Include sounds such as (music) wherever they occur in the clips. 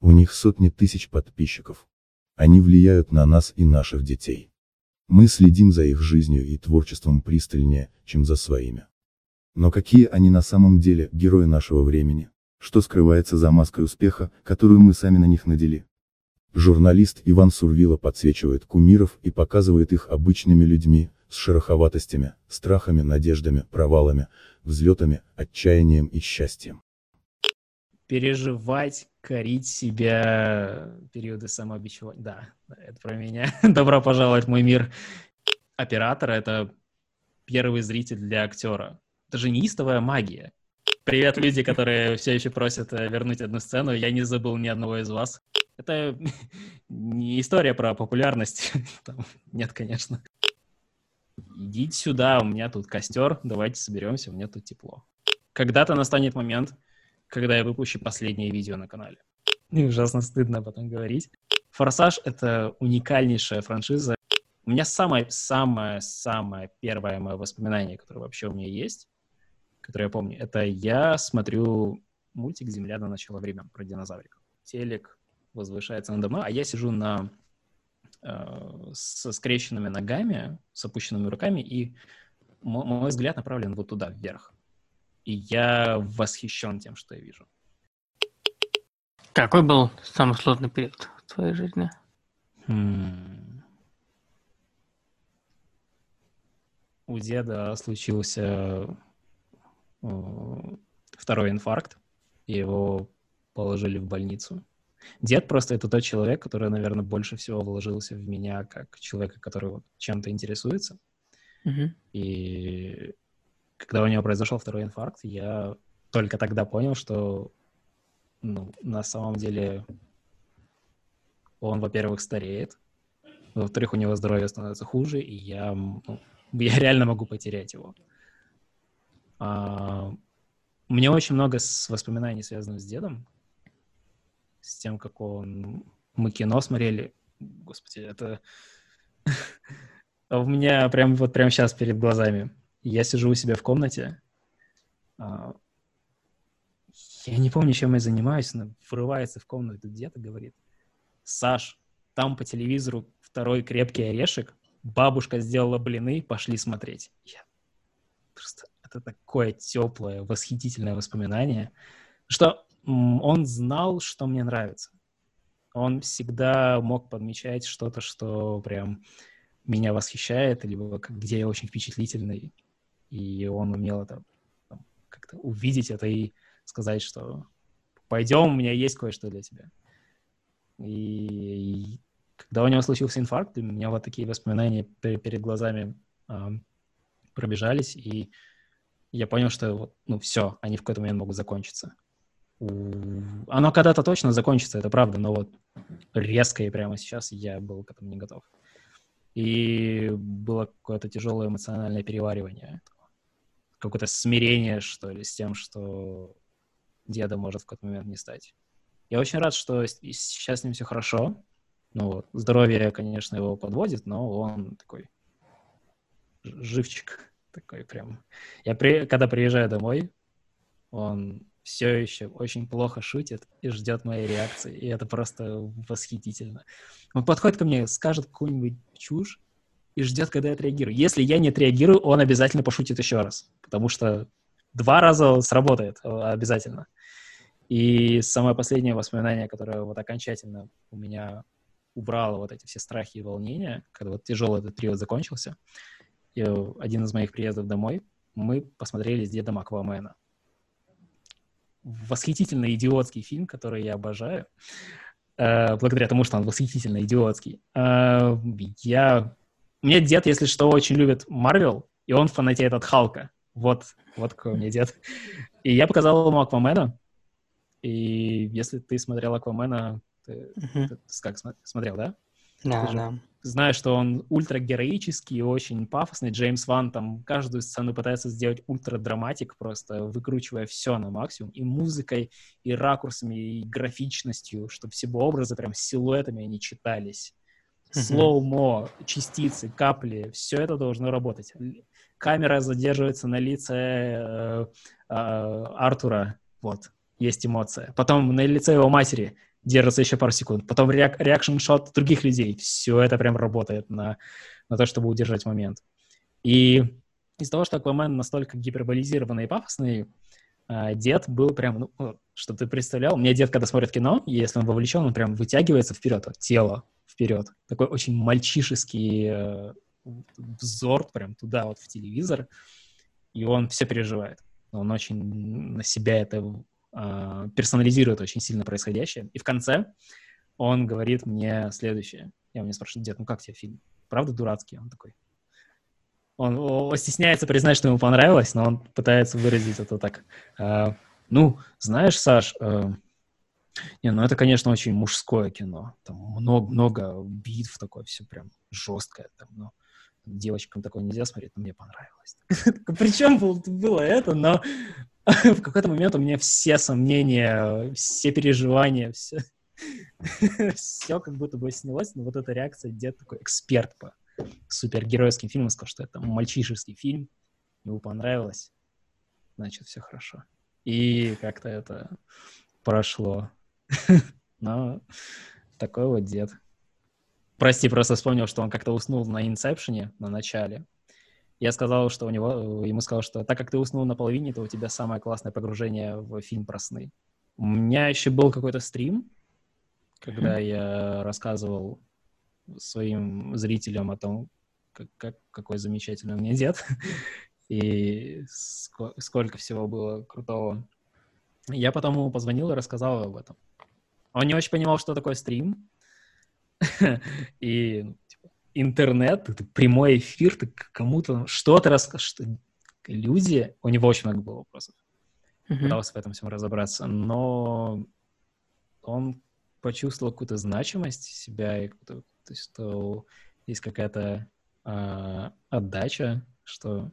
У них сотни тысяч подписчиков. Они влияют на нас и наших детей. Мы следим за их жизнью и творчеством пристальнее, чем за своими. Но какие они на самом деле, герои нашего времени? Что скрывается за маской успеха, которую мы сами на них надели? Журналист Иван Сурвила подсвечивает кумиров и показывает их обычными людьми, с шероховатостями, страхами, надеждами, провалами, взлетами, отчаянием и счастьем. Переживать, корить себя, периоды самообичевания. Да, это про меня. (laughs) Добро пожаловать в мой мир. Оператор — это первый зритель для актера. Это же неистовая магия. Привет, люди, которые все еще просят э, вернуть одну сцену. Я не забыл ни одного из вас. Это (laughs) не история про популярность. (laughs) Там, нет, конечно. Идите сюда, у меня тут костер, давайте соберемся, у меня тут тепло. Когда-то настанет момент, когда я выпущу последнее видео на канале. И ужасно стыдно об этом говорить. «Форсаж» — это уникальнейшая франшиза. У меня самое-самое-самое первое мое воспоминание, которое вообще у меня есть, которое я помню, это я смотрю мультик «Земля до начала времен» про динозавриков. Телек возвышается надо мной, а я сижу на э, со скрещенными ногами, с опущенными руками, и мой, взгляд направлен вот туда, вверх. И я восхищен тем, что я вижу. Какой был самый сложный период в твоей жизни? Хм. У деда случился э, второй инфаркт, и его положили в больницу. Дед просто это тот человек, который, наверное, больше всего вложился в меня как человека, который вот чем-то интересуется. Мгм. И когда у него произошел второй инфаркт, я только тогда понял, что ну, на самом деле он, во-первых, стареет, во-вторых, у него здоровье становится хуже, и я, ну, (laughs) я реально могу потерять его. А, у меня очень много воспоминаний, связанных с дедом, с тем, как он... Мы кино смотрели. Господи, это... (laughs) У меня прям вот прямо сейчас перед глазами. Я сижу у себя в комнате. а, Я не помню, чем я занимаюсь, но врывается в комнату и говорит, Саш, там по телевизору второй крепкий орешек, бабушка сделала блины, пошли смотреть. Я просто... Это такое теплое, восхитительное воспоминание, что он знал, что мне нравится. Он всегда мог подмечать что-то, что прям меня восхищает, либо где я очень впечатлительный. И он умел это как-то увидеть это и сказать, что пойдем, у меня есть кое-что для тебя. И, и когда у него случился инфаркт, у меня вот такие воспоминания пе- перед глазами а, пробежались, и я понял, что вот, ну все, они в какой-то момент могут закончиться. Оно когда-то точно закончится, это правда, но вот резко и прямо сейчас я был к этому не готов. И было какое-то тяжелое эмоциональное переваривание, какое-то смирение, что ли, с тем, что деда может в какой-то момент не стать. Я очень рад, что сейчас с ним все хорошо. Ну здоровье, конечно, его подводит, но он такой живчик такой прям. Я при... когда приезжаю домой, он все еще очень плохо шутит и ждет моей реакции, и это просто восхитительно. Он подходит ко мне, скажет какую-нибудь чушь и ждет, когда я отреагирую. Если я не отреагирую, он обязательно пошутит еще раз, потому что два раза сработает э, обязательно. И самое последнее воспоминание, которое вот окончательно у меня убрало вот эти все страхи и волнения, когда вот тяжелый этот период закончился, и э, один из моих приездов домой, мы посмотрели с дедом Аквамена. Восхитительно идиотский фильм, который я обожаю, э, благодаря тому, что он восхитительно идиотский. Я... Меня дед, если что, очень любит Марвел, и он фанатеет от Халка. Вот, вот какой у меня дед. И я показал ему Аквамена, и если ты смотрел Аквамена, ты, Мгм. ты как смо- смотрел, да? Да, Ты да. Знаю, что он ультрагероический и очень пафосный. Джеймс Ван там каждую сцену пытается сделать ультрадраматик, просто выкручивая все на максимум. И музыкой, и ракурсами, и графичностью, чтобы все образы прям силуэтами они читались. Слоумо, частицы, капли, все это должно работать. Камера задерживается на лице э, э, Артура, вот, есть эмоция. Потом на лице его матери держится еще пару секунд, потом реакшн шот других людей. Все это прям работает на, на то, чтобы удержать момент. И из-за того, что Аквамен настолько гиперболизированный и пафосный, а, дед был прям, ну, что ты представлял, меня дед, когда смотрит кино, если он вовлечен, он прям вытягивается вперед, тело вперед. Такой очень мальчишеский э, взор прям туда, вот в телевизор, и он все переживает. Он очень на себя это э, персонализирует очень сильно происходящее. И в конце он говорит мне следующее. Я у него спрашиваю, дед, ну как тебе фильм? Правда дурацкий? Он такой, он, он стесняется признать, что ему понравилось, но он пытается выразить это так. Э, ну, знаешь, Саш, э, не, ну это, конечно, очень мужское кино. Там много, много битв такое, все прям жесткое. Там, но девочкам такое нельзя смотреть, но мне понравилось. (laughs) Причем было это, но (laughs) в какой-то момент у меня все сомнения, все переживания, все, (laughs) все как будто бы снялось, но вот эта реакция где-то такой эксперт по супергеройским фильмом, сказал, что это мальчишеский фильм, ему понравилось, значит, все хорошо. И как-то это прошло. (laughs) Но такой вот дед. Прости, просто вспомнил, что он как-то уснул на инсепшене на начале. Я сказал, что у него, ему сказал, что так как ты уснул на половине, то у тебя самое классное погружение в фильм про сны. У меня еще был какой-то стрим, когда я рассказывал своим зрителям о том, как, как, какой замечательный у меня дед, и ск- сколько всего было крутого. Я потом ему позвонил и рассказал об этом. Он не очень понимал, что такое стрим, (laughs) и типа, интернет, это прямой эфир, ты кому-то что-то расскажешь. Люди, у него очень много было вопросов. Пытался в этом всем разобраться, но он почувствовал какую-то значимость себя и то есть, что есть какая-то э, отдача, что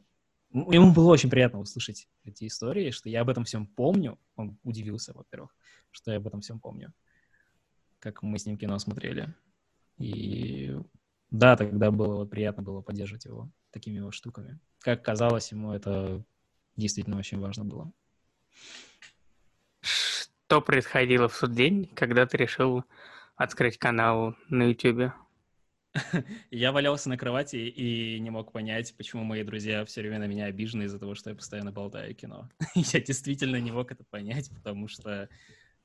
ему было очень приятно услышать эти истории, что я об этом всем помню. Он удивился, во-первых, что я об этом всем помню, как мы с ним кино смотрели. И да, тогда было приятно было поддерживать его такими вот штуками. Как казалось, ему это действительно очень важно было. Что происходило в тот день, когда ты решил открыть канал на YouTube? (laughs) Я валялся на кровати и не мог понять, почему мои друзья все время на меня обижены из-за того, что я постоянно болтаю кино. (laughs) Я действительно не мог это понять, потому что...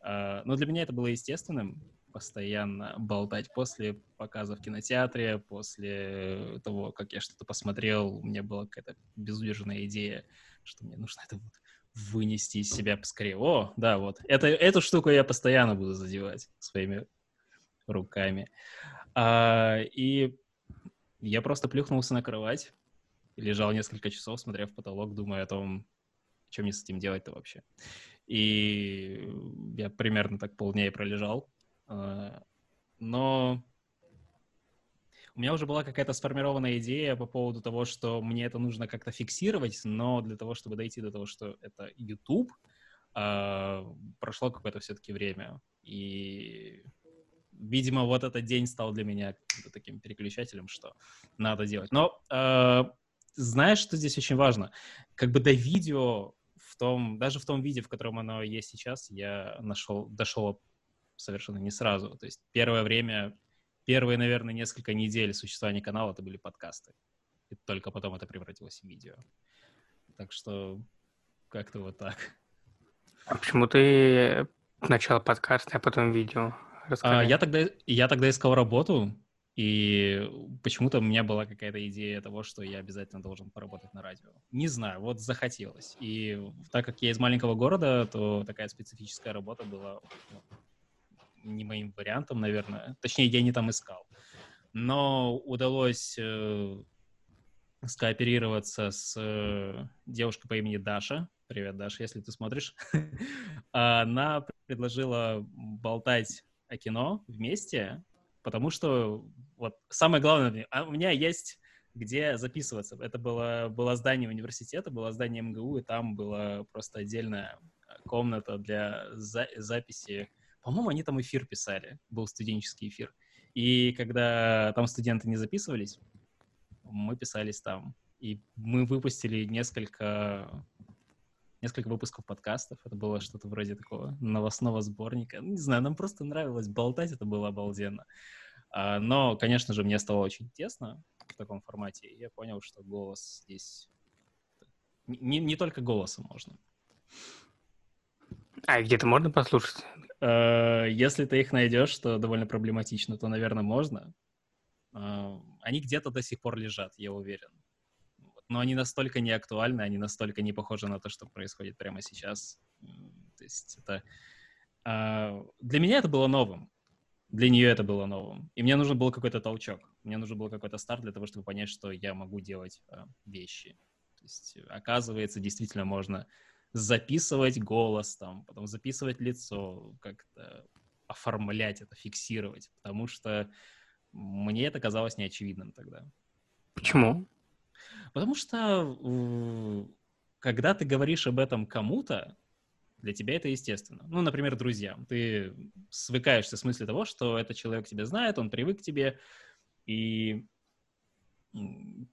Uh, ну, для меня это было естественным, постоянно болтать после показа в кинотеатре, после того, как я что-то посмотрел, у меня была какая-то безудержная идея, что мне нужно это вот вынести из себя поскорее. О, да, вот. Это, эту штуку я постоянно буду задевать своими руками. А, и я просто плюхнулся на кровать, лежал несколько часов, смотря в потолок, думая о том, что мне с этим делать-то вообще. И я примерно так полдня и пролежал. А, но у меня уже была какая-то сформированная идея по поводу того, что мне это нужно как-то фиксировать, но для того, чтобы дойти до того, что это YouTube, а, прошло какое-то все-таки время. И видимо, вот этот день стал для меня таким переключателем, что надо делать. Но э, знаешь, что здесь очень важно? Как бы до видео в том, даже в том виде, в котором оно есть сейчас, я нашел, дошел совершенно не сразу. То есть первое время, первые, наверное, несколько недель существования канала это были подкасты. И только потом это превратилось в видео. Так что как-то вот так. А почему ты сначала подкасты, а потом видео? А, я, тогда, я тогда искал работу, и почему-то у меня была какая-то идея того, что я обязательно должен поработать на радио. Не знаю, вот захотелось. И так как я из маленького города, то такая специфическая работа была ну, не моим вариантом, наверное. Точнее, я не там искал. Но удалось э, скооперироваться с э, девушкой по имени Даша. Привет, Даша, если ты смотришь. (laughs) Она предложила болтать о кино вместе, потому что вот самое главное, а у меня есть где записываться. Это было, было здание университета, было здание МГУ, и там была просто отдельная комната для за записи. По-моему, они там эфир писали, был студенческий эфир. И когда там студенты не записывались, мы писались там. И мы выпустили несколько несколько выпусков подкастов. Это было что-то вроде такого новостного сборника. Не знаю, нам просто нравилось болтать, это было обалденно. А, но, конечно же, мне стало очень тесно в таком формате, я понял, что голос здесь... Не, не только голосом можно. А где-то можно послушать? Э, если ты их найдешь, то довольно проблематично, то, наверное, можно. Э, они где-то до сих пор лежат, я уверен. Но они настолько не актуальны, они настолько не похожи на то, что происходит прямо сейчас. То есть это... Э, для меня это было новым. Для нее это было новым. И мне нужен был какой-то толчок. Мне нужен был какой-то старт для того, чтобы понять, что я могу делать вещи. То есть, оказывается, действительно можно записывать голос там, потом записывать лицо, как-то оформлять это, фиксировать, потому что мне это казалось неочевидным тогда. Почему? Потому что когда ты говоришь об этом кому-то, для тебя это естественно. Ну, например, друзьям. Ты свыкаешься с мыслью того, что этот человек тебя знает, он привык к тебе, и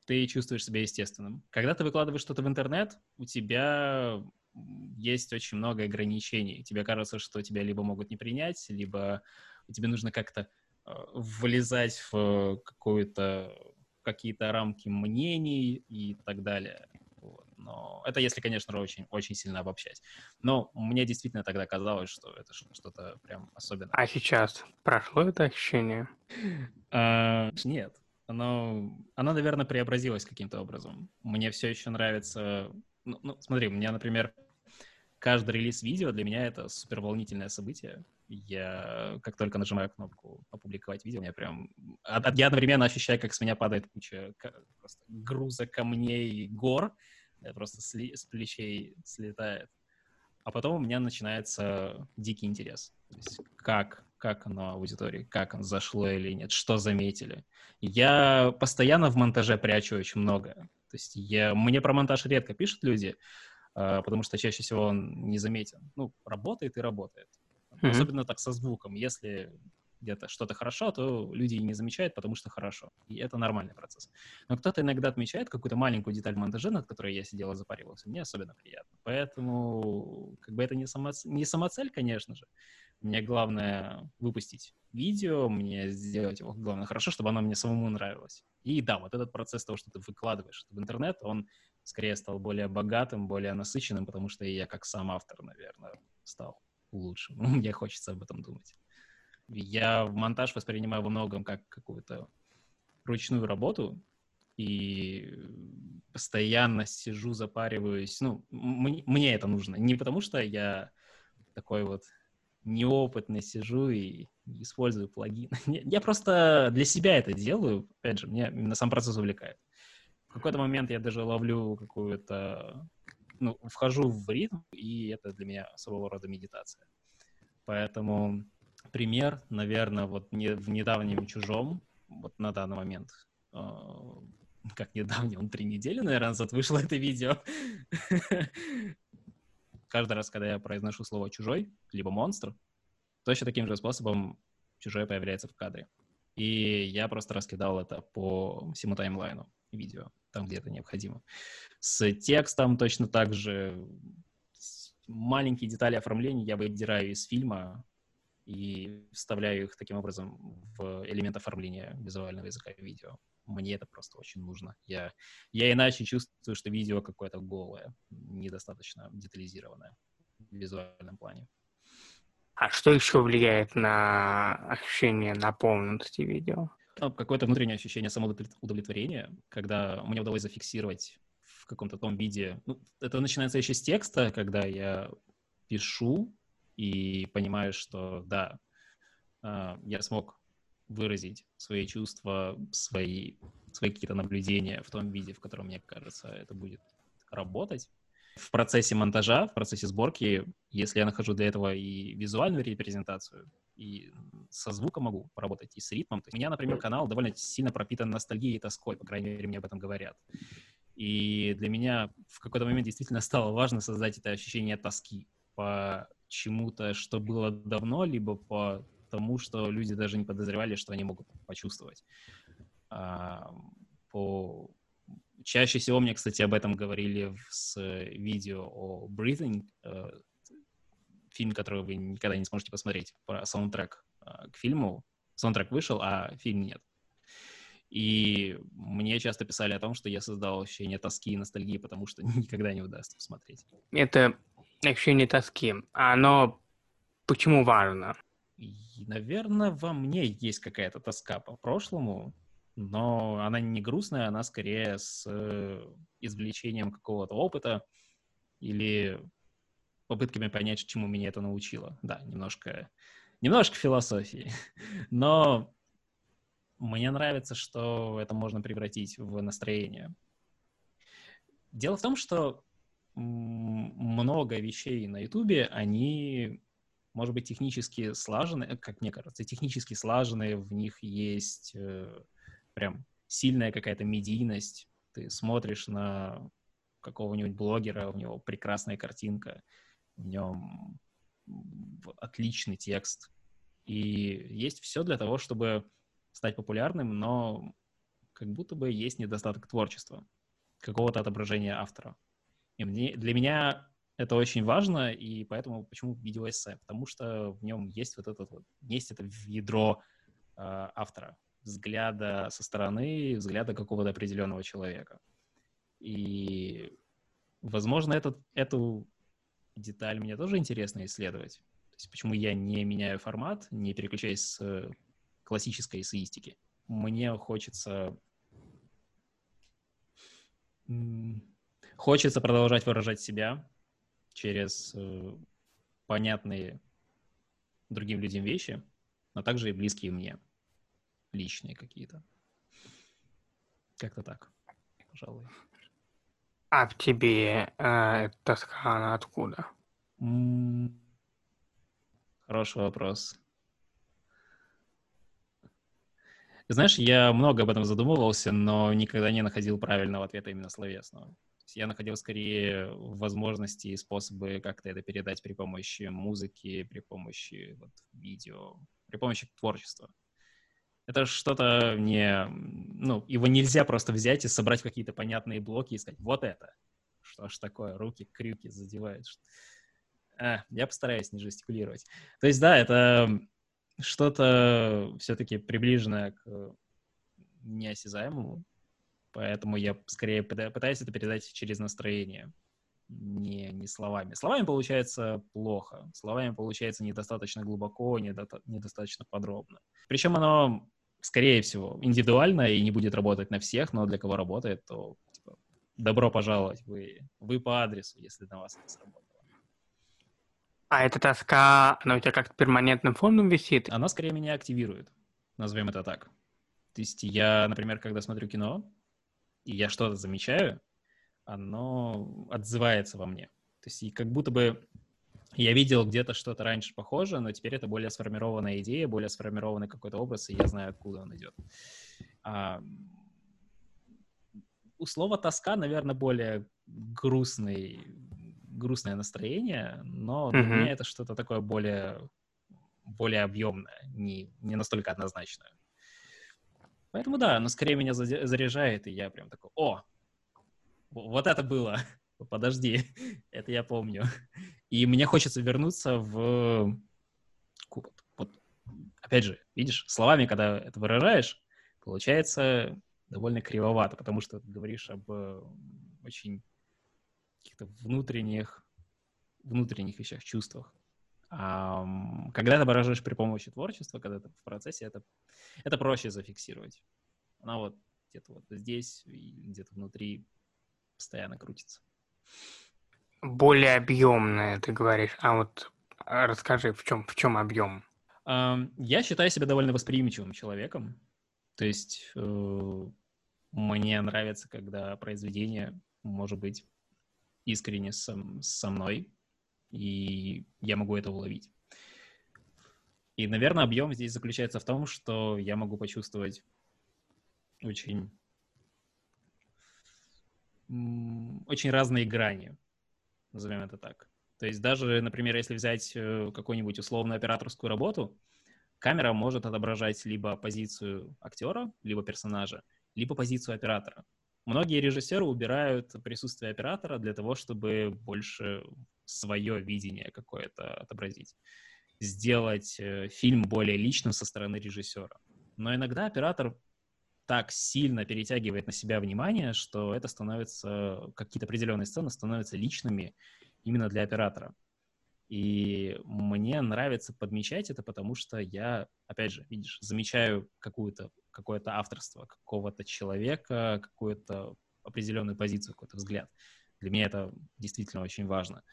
ты чувствуешь себя естественным. Когда ты выкладываешь что-то в интернет, у тебя есть очень много ограничений. Тебе кажется, что тебя либо могут не принять, либо тебе нужно как-то э, влезать в какую-то какие-то рамки мнений и так далее. Вот. Но это если, конечно, очень, очень сильно обобщать. Но мне действительно тогда казалось, что это что-то прям особенное. А сейчас прошло это ощущение? А, нет. Оно, оно, наверное, преобразилось каким-то образом. Мне все еще нравится ну, ну, смотри, у меня, например, каждый релиз видео для меня это супер волнительное событие. Я как только нажимаю кнопку «Опубликовать видео», я прям... Я одновременно ощущаю, как с меня падает куча просто груза камней, гор. Это просто с, с плечей слетает. А потом у меня начинается дикий интерес. То есть как, как оно аудитории, как оно зашло или нет, что заметили. Я постоянно в монтаже прячу очень много. То есть я, мне про монтаж редко пишут люди, э, потому что чаще всего он не заметен. Ну, работает и работает. Mm-hmm. Особенно так со звуком. Если где-то что-то хорошо, то люди не замечают, потому что хорошо. И это нормальный процесс. Но кто-то иногда отмечает какую-то маленькую деталь монтажа, над которой я сидел и запаривался. Мне особенно приятно. Поэтому, как бы это не, само, не самоцель, конечно же. Мне главное выпустить видео, мне сделать его, главное, хорошо, чтобы оно мне самому нравилось. И да, вот этот процесс того, что ты выкладываешь в интернет, он скорее стал более богатым, более насыщенным, потому что я как сам автор, наверное, стал лучше. (laughs) Мне хочется об этом думать. Я монтаж воспринимаю во многом как какую-то ручную работу, и постоянно сижу, запариваюсь. Ну, мне это нужно. Не потому что я такой вот неопытный сижу и использую плагин. (laughs) Я просто для себя это делаю. Опять же, меня именно сам процесс увлекает. В какой-то момент я даже ловлю какую-то... Ну, вхожу в ритм, и это для меня своего рода медитация. Поэтому пример, наверное, вот не, в недавнем «Чужом», вот на данный момент, э, как недавний, он три недели, наверное, назад вышло это видео. (laughs) Каждый раз, когда я произношу слово «чужой», либо «монстр», точно таким же способом чужое появляется в кадре. И я просто раскидал это по всему таймлайну видео, там, где это необходимо. С текстом точно так же маленькие детали оформления я выдираю из фильма и вставляю их таким образом в элемент оформления визуального языка видео. Мне это просто очень нужно. Я, я иначе чувствую, что видео какое-то голое, недостаточно детализированное в визуальном плане. А что еще влияет на ощущение наполненности видео? Ну, какое-то внутреннее ощущение самоудовлетворения, когда мне удалось зафиксировать в каком-то том виде. Ну, это начинается еще с текста, когда я пишу и понимаю, что да, а, я смог выразить свои чувства, свои, свои какие-то наблюдения в том виде, в котором, мне кажется, это будет работать в процессе монтажа, в процессе сборки, если я нахожу для этого и визуальную репрезентацию, и со звуком могу поработать, и с ритмом. То есть у меня, например, канал довольно сильно пропитан ностальгией и тоской, по крайней мере, мне об этом говорят. И для меня в какой-то момент действительно стало важно создать это ощущение тоски по чему-то, что было давно, либо по тому, что люди даже не подозревали, что они могут почувствовать. А, по чаще всего мне, кстати, об этом говорили с видео о Breathing, э, фильм, который вы никогда не сможете посмотреть, про саундтрек э, к фильму. Саундтрек вышел, а фильм нет. И мне часто писали о том, что я создал ощущение тоски и ностальгии, потому что (laughs) никогда не удастся посмотреть. Это ощущение тоски. Оно почему важно? И, наверное, во мне есть какая-то тоска по прошлому, но она не грустная, она скорее с э, извлечением какого-то опыта или попытками понять, чему меня это научило. Да, немножко, немножко философии. (laughs) Но мне нравится, что это можно превратить в настроение. Дело в том, что много вещей на Ютубе, они, может быть, технически слажены, как мне кажется, технически слаженные, в них есть э, прям сильная какая-то медийность. Ты смотришь на какого-нибудь блогера, у него прекрасная картинка, в нем отличный текст. И есть все для того, чтобы стать популярным, но как будто бы есть недостаток творчества, какого-то отображения автора. И мне, для меня это очень важно, и поэтому почему видеоэссе? Потому что в нем есть вот этот вот, есть это ядро э, автора, взгляда со стороны, взгляда какого-то определенного человека. И, возможно, этот, эту деталь мне тоже интересно исследовать. То есть почему я не меняю формат, не переключаюсь с классической эссеистики. Мне хочется... Хочется продолжать выражать себя через э, понятные другим людям вещи, но также и близкие мне, личные какие-то. Как-то так, пожалуй. А в тебе э, тоска она откуда? Хороший вопрос. Знаешь, я много об этом задумывался, но никогда не находил правильного ответа именно словесного. Я находил скорее возможности и способы как-то это передать при помощи музыки, при помощи вот, видео, при помощи творчества. Это что-то не... Ну, его нельзя просто взять и собрать какие-то понятные блоки и сказать, вот это. Что ж такое, руки, крюки задевают. А, я постараюсь не жестикулировать. То есть, да, это что-то все-таки приближенное к неосязаемому, поэтому я скорее пытаюсь это передать через настроение, не, не словами. Словами получается плохо, словами получается недостаточно глубоко, недо, недостаточно подробно. Причем оно, скорее всего, индивидуально и не будет работать на всех, но для кого работает, то типа, добро пожаловать, вы, вы по адресу, если на вас это сработает. А эта тоска, она у тебя как-то перманентным фоном висит? Она скорее меня активирует, назовем это так. То есть я, например, когда смотрю кино, и я что-то замечаю, оно отзывается во мне. То есть и как будто бы я видел где-то что-то раньше похожее, но теперь это более сформированная идея, более сформированный какой-то образ, и я знаю, откуда он идет. А, у слова тоска, наверное, более грустный грустное настроение, но для mm-hmm. меня это что-то такое более, более объемное, не, не настолько однозначное. Поэтому да, но скорее меня заряжает, и я прям такой, о, вот это было, (laughs) подожди, (laughs) это я помню. (laughs) И мне хочется вернуться в... Вот, опять же, видишь, словами, когда это выражаешь, получается довольно кривовато, потому что говоришь об э, очень каких-то внутренних, внутренних вещах, чувствах. А, когда ты выражаешь при помощи творчества, когда ты в процессе, это, это проще зафиксировать. Она вот где-то вот здесь где-то внутри постоянно крутится. Более объемное, ты говоришь. А вот расскажи, в чем, в чем объем? Я считаю себя довольно восприимчивым человеком. То есть э, мне нравится, когда произведение может быть искренне со, со мной, и я могу это уловить. И, наверное, объем здесь заключается в том, что я могу почувствовать очень, очень разные грани, назовем это так. То есть даже, например, если взять э, какую-нибудь условную операторскую работу, камера может отображать либо позицию актера, либо персонажа, либо позицию оператора Многие режиссеры убирают присутствие оператора для того, чтобы больше свое видение какое-то отобразить. Сделать э, фильм более личным со стороны режиссера. Но иногда оператор так сильно перетягивает на себя внимание, что это становится, какие-то определенные сцены становятся личными именно для оператора. И мне нравится подмечать это, потому что я, опять же, видишь, замечаю какую-то, какое-то авторство какого-то человека, какую-то определенную позицию, какой-то взгляд. Для меня это действительно очень важно.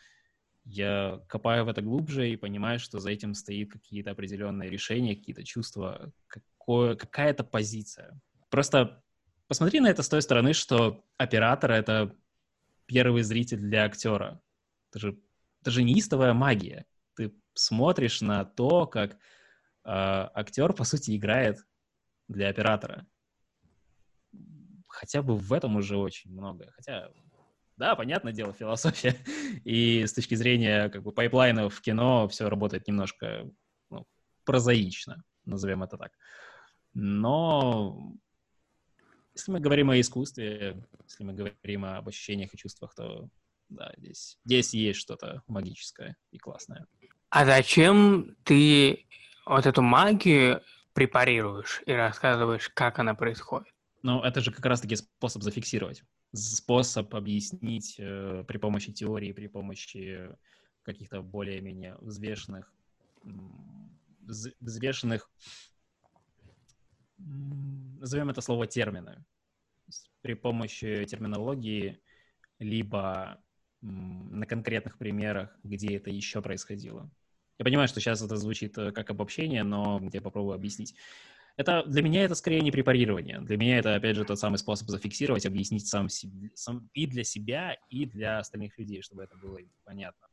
Я копаю в это глубже и понимаю, что за этим стоит какие-то определенные решения, какие-то чувства, какое, какая-то позиция. Просто посмотри на это с той стороны, что оператор — это первый зритель для актера. Это же, это же неистовая магия. Ты смотришь на то, как э, актер, по сути, играет для оператора. Хотя бы в этом уже очень много. Хотя, да, понятное дело, философия. (laughs) И с точки зрения как бы пайплайнов в кино все работает немножко ну, прозаично, назовем это так. Но если мы говорим о искусстве, если мы говорим об ощущениях и чувствах, то да, здесь, здесь есть что-то магическое и классное. А зачем ты вот эту магию препарируешь и рассказываешь, как она происходит? Ну, это же как раз-таки способ зафиксировать, способ объяснить э, при помощи теории, при помощи каких-то более-менее взвешенных, взвешенных назовем это слово термины. При помощи терминологии, либо на конкретных примерах, где это еще происходило. Я понимаю, что сейчас это звучит э, как обобщение, но я попробую объяснить. Это, для меня это скорее не препарирование. Для меня это, опять же, тот самый способ зафиксировать, объяснить сам, сам и для себя, и для остальных людей, чтобы это было понятно.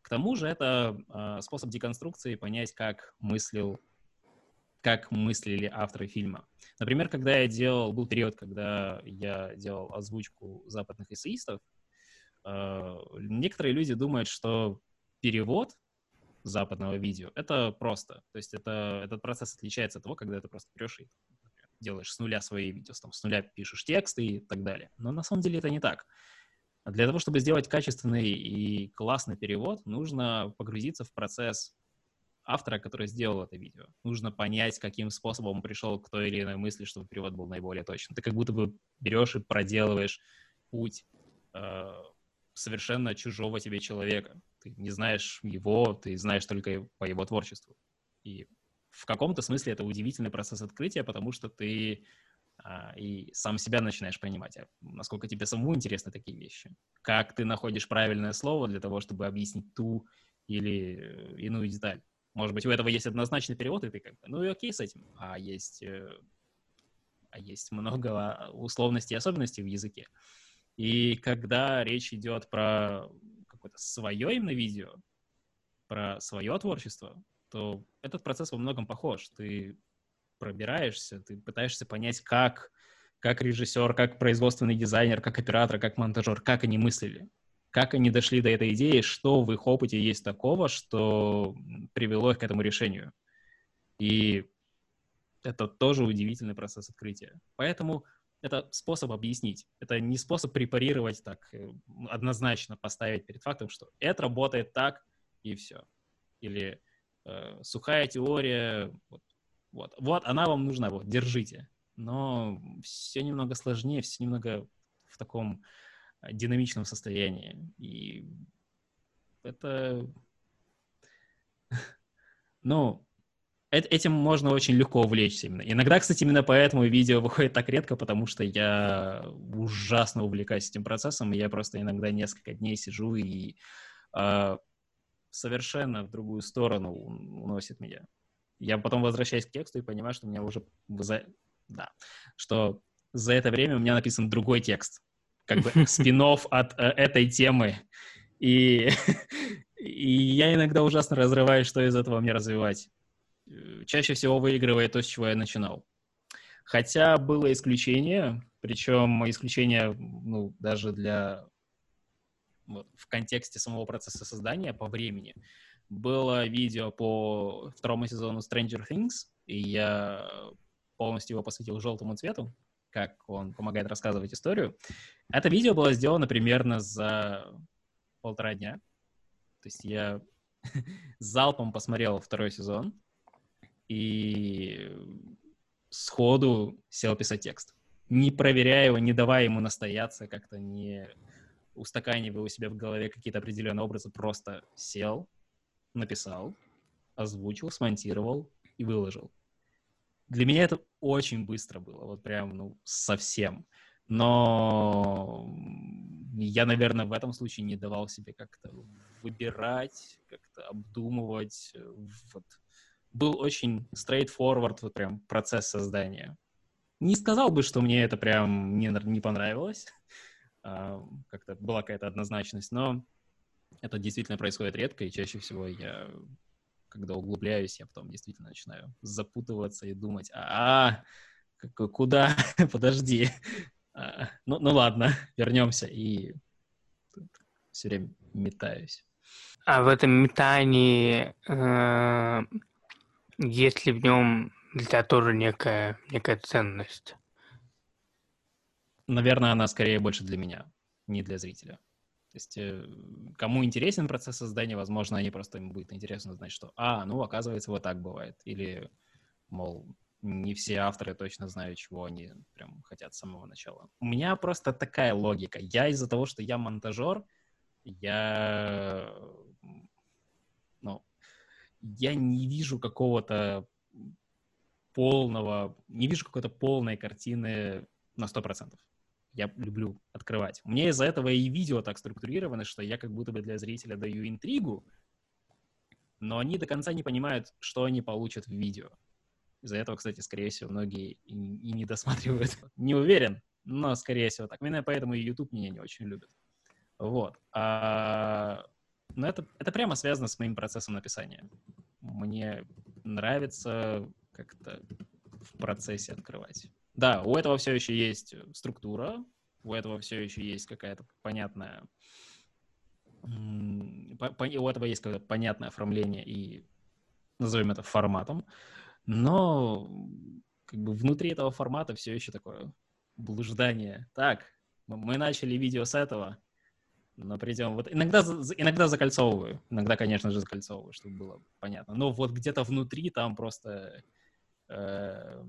К тому же это э, способ деконструкции, понять, как мыслил как мыслили авторы фильма. Например, когда я делал, был период, когда я делал озвучку западных эссеистов, некоторые люди думают, что перевод западного видео — это просто. То есть это, этот процесс отличается от того, когда ты просто берешь и делаешь с нуля свои видео, там, с нуля пишешь тексты и так далее. Но на самом деле это не так. Для того, чтобы сделать качественный и классный перевод, нужно погрузиться в процесс автора, который сделал это видео. Нужно понять, каким способом он пришел к той или иной мысли, чтобы перевод был наиболее точным. Ты как будто бы берешь и проделываешь путь э, совершенно чужого тебе человека. Ты не знаешь его, ты знаешь только по его творчеству. И в каком-то смысле это удивительный процесс открытия, потому что ты а, и сам себя начинаешь понимать, а насколько тебе самому интересны такие вещи. Как ты находишь правильное слово для того, чтобы объяснить ту или э, иную деталь. Может быть, у этого есть однозначный перевод, и ты как бы, ну и окей с этим. А есть, э, а есть много условностей и особенностей в языке. И когда речь идет про какое-то свое именно видео, про свое творчество, то этот процесс во многом похож. Ты пробираешься, ты пытаешься понять, как, как режиссер, как производственный дизайнер, как оператор, как монтажер, как они мыслили как они дошли до этой идеи, что в их опыте есть такого, что привело их к этому решению. И это тоже удивительный процесс открытия. Поэтому это способ объяснить. Это не способ препарировать так, э, однозначно поставить перед фактом, что это работает так, и все. Или э, сухая теория, вот, вот, вот, она вам нужна, вот, держите. Но все немного сложнее, все немного в таком динамичном состоянии. И это... (laughs) Ну, этим можно очень легко увлечься именно. Иногда, кстати, именно поэтому видео (laughs) выходит так редко, потому что я ужасно увлекаюсь этим процессом, и я просто иногда несколько дней сижу и э, совершенно в другую сторону уносит меня. Я потом возвращаюсь к тексту и понимаю, что у меня уже... За... Да, что за это время у меня написан другой текст, как бы (laughs) спин от э, этой темы. И, (laughs) и я иногда ужасно разрываюсь, что из этого мне развивать. Э, чаще всего выигрывает то, с чего я начинал. Хотя было исключение, причем исключение, ну, даже для в контексте самого процесса создания по времени. Было видео по второму сезону Stranger Things, и я полностью его посвятил желтому цвету, как он помогает рассказывать историю. Это видео было сделано примерно за полтора дня. То есть я (laughs) залпом посмотрел второй сезон и сходу сел писать текст. Не проверяя его, не давая ему настояться, как-то не устаканивая у себя в голове какие-то определенные образы, просто сел, написал, озвучил, смонтировал и выложил. Для меня это очень быстро было, вот прям, ну, совсем. Но я, наверное, в этом случае не давал себе как-то выбирать, как-то обдумывать. Вот. Был очень straightforward вот прям процесс создания. Не сказал бы, что мне это прям не, не понравилось. А, как-то была какая-то однозначность, но это действительно происходит редко, и чаще всего я, когда углубляюсь, я потом действительно начинаю запутываться и думать, а, куда, (laughs) подожди, а, ну, ну ладно, вернемся, и все время метаюсь. А в этом метании э, есть ли в нем тоже некая, некая ценность? Наверное, она скорее больше для меня, не для зрителя. То есть, э, кому интересен процесс создания, возможно, они просто им будет интересно знать, что, а, ну, оказывается, вот так бывает. Или, мол, не все авторы точно знают, чего они прям хотят с самого начала. У меня просто такая логика. Я из-за того, что я монтажер, я, я не вижу какого-то полного, не вижу какой-то полной картины на сто процентов я люблю открывать. У меня из-за этого и видео так структурировано, что я как будто бы для зрителя даю интригу, но они до конца не понимают, что они получат в видео. Из-за этого, кстати, скорее всего, многие и, и не досматривают. (laughs) не уверен, но, скорее всего, так. Именно поэтому и YouTube меня не очень любит. Вот. А, но это, это прямо связано с моим процессом написания. Мне нравится как-то в процессе открывать. Да, у этого все еще есть структура, у этого все еще есть какая-то понятная... У этого есть какое-то понятное оформление и назовем это форматом, но как бы внутри этого формата все еще такое блуждание. Так, мы начали видео с этого, но придем... Вот иногда, иногда закольцовываю, иногда, конечно же, закольцовываю, чтобы было понятно. Но вот где-то внутри там просто э,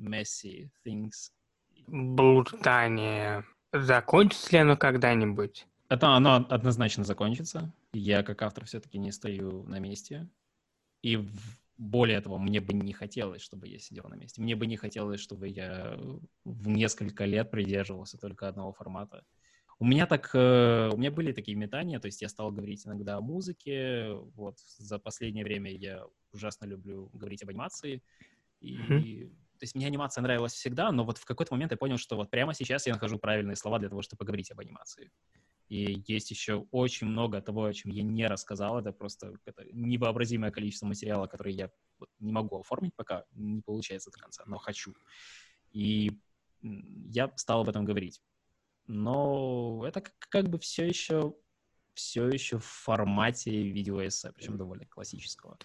messy things. Блуждание. Закончится ли оно когда-нибудь? Это оно однозначно закончится. Я как автор все-таки не стою на месте. И более того, мне бы не хотелось, чтобы я сидел на месте. Мне бы не хотелось, чтобы я в несколько лет придерживался только одного формата. У меня так, э, у меня были такие метания, то есть я стал говорить иногда о музыке. Вот за последнее время я ужасно люблю говорить об анимации. И mm-hmm. То есть мне анимация нравилась всегда, но вот в какой-то момент я понял, что вот прямо сейчас я нахожу правильные слова для того, чтобы поговорить об анимации. И есть еще очень много того, о чем я не рассказал. Это просто это невообразимое количество материала, который я не могу оформить пока, не получается до конца, но хочу. И я стал об этом говорить. Но это как, как бы все еще, все еще в формате видеоэссе, причем довольно классического.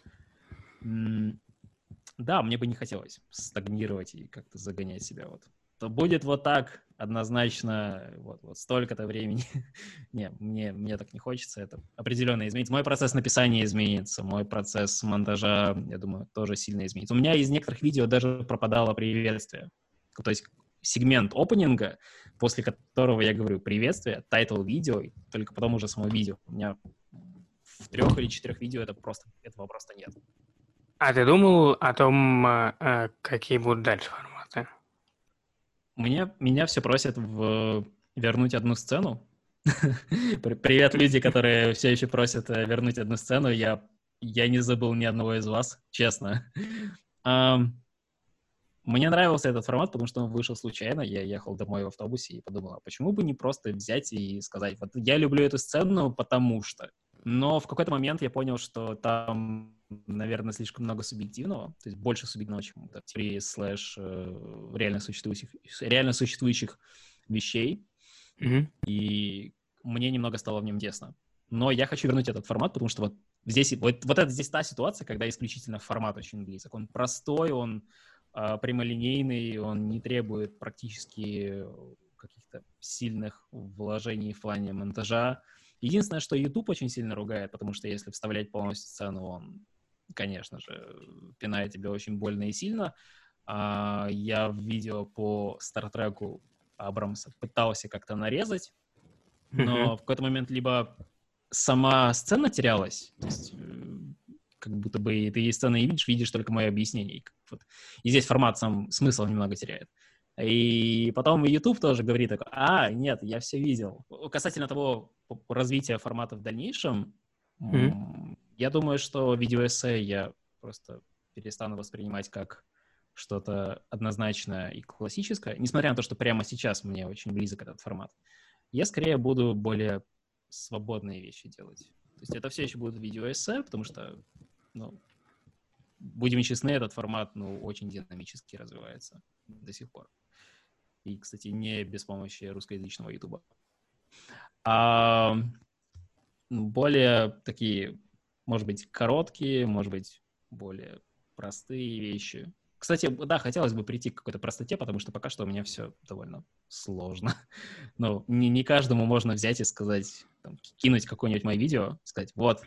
Да, мне бы не хотелось стагнировать и как-то загонять себя вот. То будет вот так однозначно вот, вот столько-то времени. (laughs) не, мне, мне так не хочется. Это определенно изменится. Мой процесс написания изменится, мой процесс монтажа, я думаю, тоже сильно изменится. У меня из некоторых видео даже пропадало приветствие. То есть сегмент опенинга, после которого я говорю приветствие, title видео, и только потом уже само видео. У меня в трех или четырех видео это просто, этого просто нет. А ты думал о том, э, э, какие будут дальше форматы? Мне, меня все просят в, вернуть одну сцену. (laughs) Привет, люди, которые все еще просят э, вернуть одну сцену. Я, я не забыл ни одного из вас, честно. Мне нравился этот формат, потому что он вышел случайно. Я ехал домой в автобусе и подумал, а почему бы не просто взять и сказать, вот я люблю эту сцену, потому что. Но в какой-то момент я понял, что там наверное, слишком много субъективного, то есть больше субъективного, чем в теории слэш э, реально существующих, реально существующих вещей. Mm-hmm. И мне немного стало в нем тесно. Но я хочу вернуть этот формат, потому что вот здесь, вот, вот это здесь та ситуация, когда исключительно формат очень близок. Он простой, он прямолинейный, он не требует практически каких-то сильных вложений в плане монтажа. Единственное, что YouTube очень сильно ругает, потому что если вставлять полностью сцену, он, конечно же, пинает тебе очень больно и сильно. А, я в видео по Стартреку Абрамса пытался как-то нарезать, но в какой-то момент либо сама сцена терялась, то есть э, как будто бы ты сцены не видишь, видишь только мое объяснение. И, вот, и здесь формат сам смысл немного теряет. И потом YouTube тоже говорит, так, а, нет, я все видел. Касательно того развития формата в дальнейшем, mm-hmm. я думаю, что видеоэссе я просто перестану воспринимать как что-то однозначное и классическое, несмотря на то, что прямо сейчас мне очень близок этот формат. Я скорее буду более свободные вещи делать. То есть это все еще будет видеоэссе, потому что, ну, будем честны, этот формат, ну, очень динамически развивается до сих пор. И, кстати, не без помощи русскоязычного ютуба. А более такие, может быть, короткие, может быть, более простые вещи. Кстати, да, хотелось бы прийти к какой-то простоте, потому что пока что у меня все довольно сложно. (laughs) Но не, не каждому можно взять и сказать, там, кинуть какое-нибудь мое видео, сказать, вот,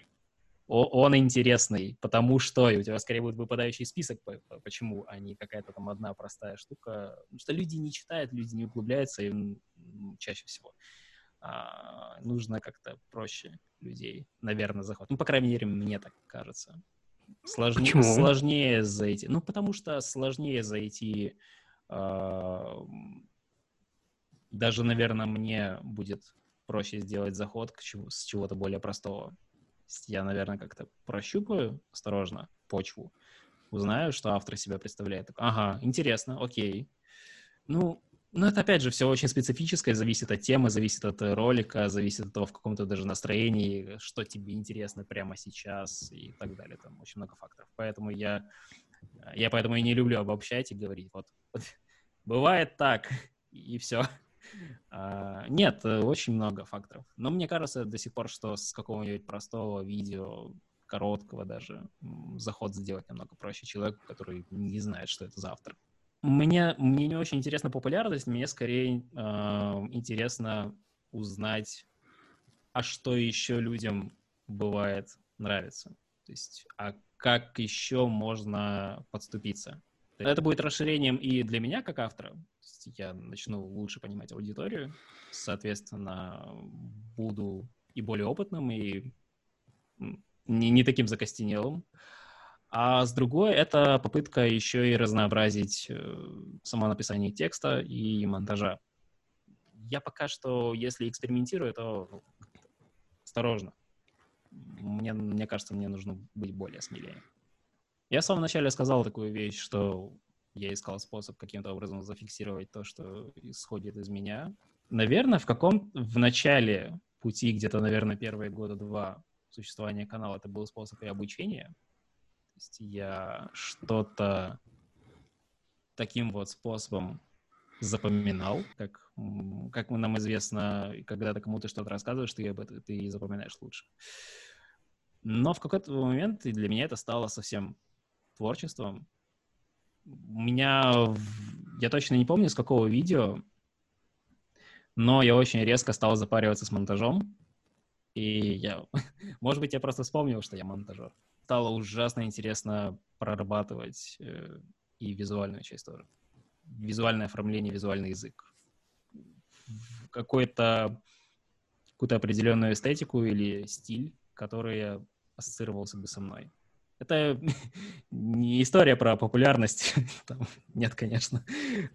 он интересный, потому что, и у тебя скорее будет выпадающий список, почему, а не какая-то там одна простая штука. Потому что люди не читают, люди не углубляются, и чаще всего а, нужно как-то проще людей, наверное, захват. Ну, по крайней мере, мне так кажется. Сложнее, Почему? сложнее зайти. Ну, потому что сложнее зайти. Э, даже, наверное, мне будет проще сделать заход к чего, с чего-то более простого. Я, наверное, как-то прощупаю осторожно почву, узнаю, что автор себя представляет. Ага, интересно, окей. Ну, ну, это, опять же, все очень специфическое, зависит от темы, зависит от э, ролика, зависит от того, в каком-то даже настроении, что тебе интересно прямо сейчас и так далее. Там очень много факторов. Поэтому я, я поэтому и не люблю обобщать и говорить, вот, вот (laughs) бывает так, и все. А, нет, э, очень много факторов. Но мне кажется до сих пор, что с какого-нибудь простого видео, короткого даже, заход сделать намного проще человеку, который не знает, что это за автор. Мне, мне не очень интересна популярность, мне скорее э, интересно узнать, а что еще людям бывает нравится. То есть, а как еще можно подступиться. Это будет расширением и для меня как автора. Я начну лучше понимать аудиторию, соответственно, буду и более опытным, и не, не таким закостенелым. А с другой, это попытка еще и разнообразить э, само написание текста и монтажа. Я пока что, если экспериментирую, то ну, осторожно. Мне, мне кажется, мне нужно быть более смелее. Я в самом начале сказал такую вещь, что я искал способ каким-то образом зафиксировать то, что исходит из меня. Наверное, в каком в начале пути, где-то, наверное, первые года два существования канала, это был способ и обучения, есть я что-то таким вот способом запоминал, как, как нам известно, когда ты кому-то что-то рассказываешь, ты об этом ты запоминаешь лучше. Но в какой-то момент для меня это стало совсем творчеством. У меня, я точно не помню, с какого видео, но я очень резко стал запариваться с монтажом. И я, (laughs) может быть, я просто вспомнил, что я монтажер стало ужасно интересно прорабатывать э, и визуальную часть тоже. Визуальное оформление, визуальный язык. Какой-то какую-то определенную эстетику или стиль, который ассоциировался бы со мной. Это (laughs) не история про популярность. (laughs) Там, нет, конечно.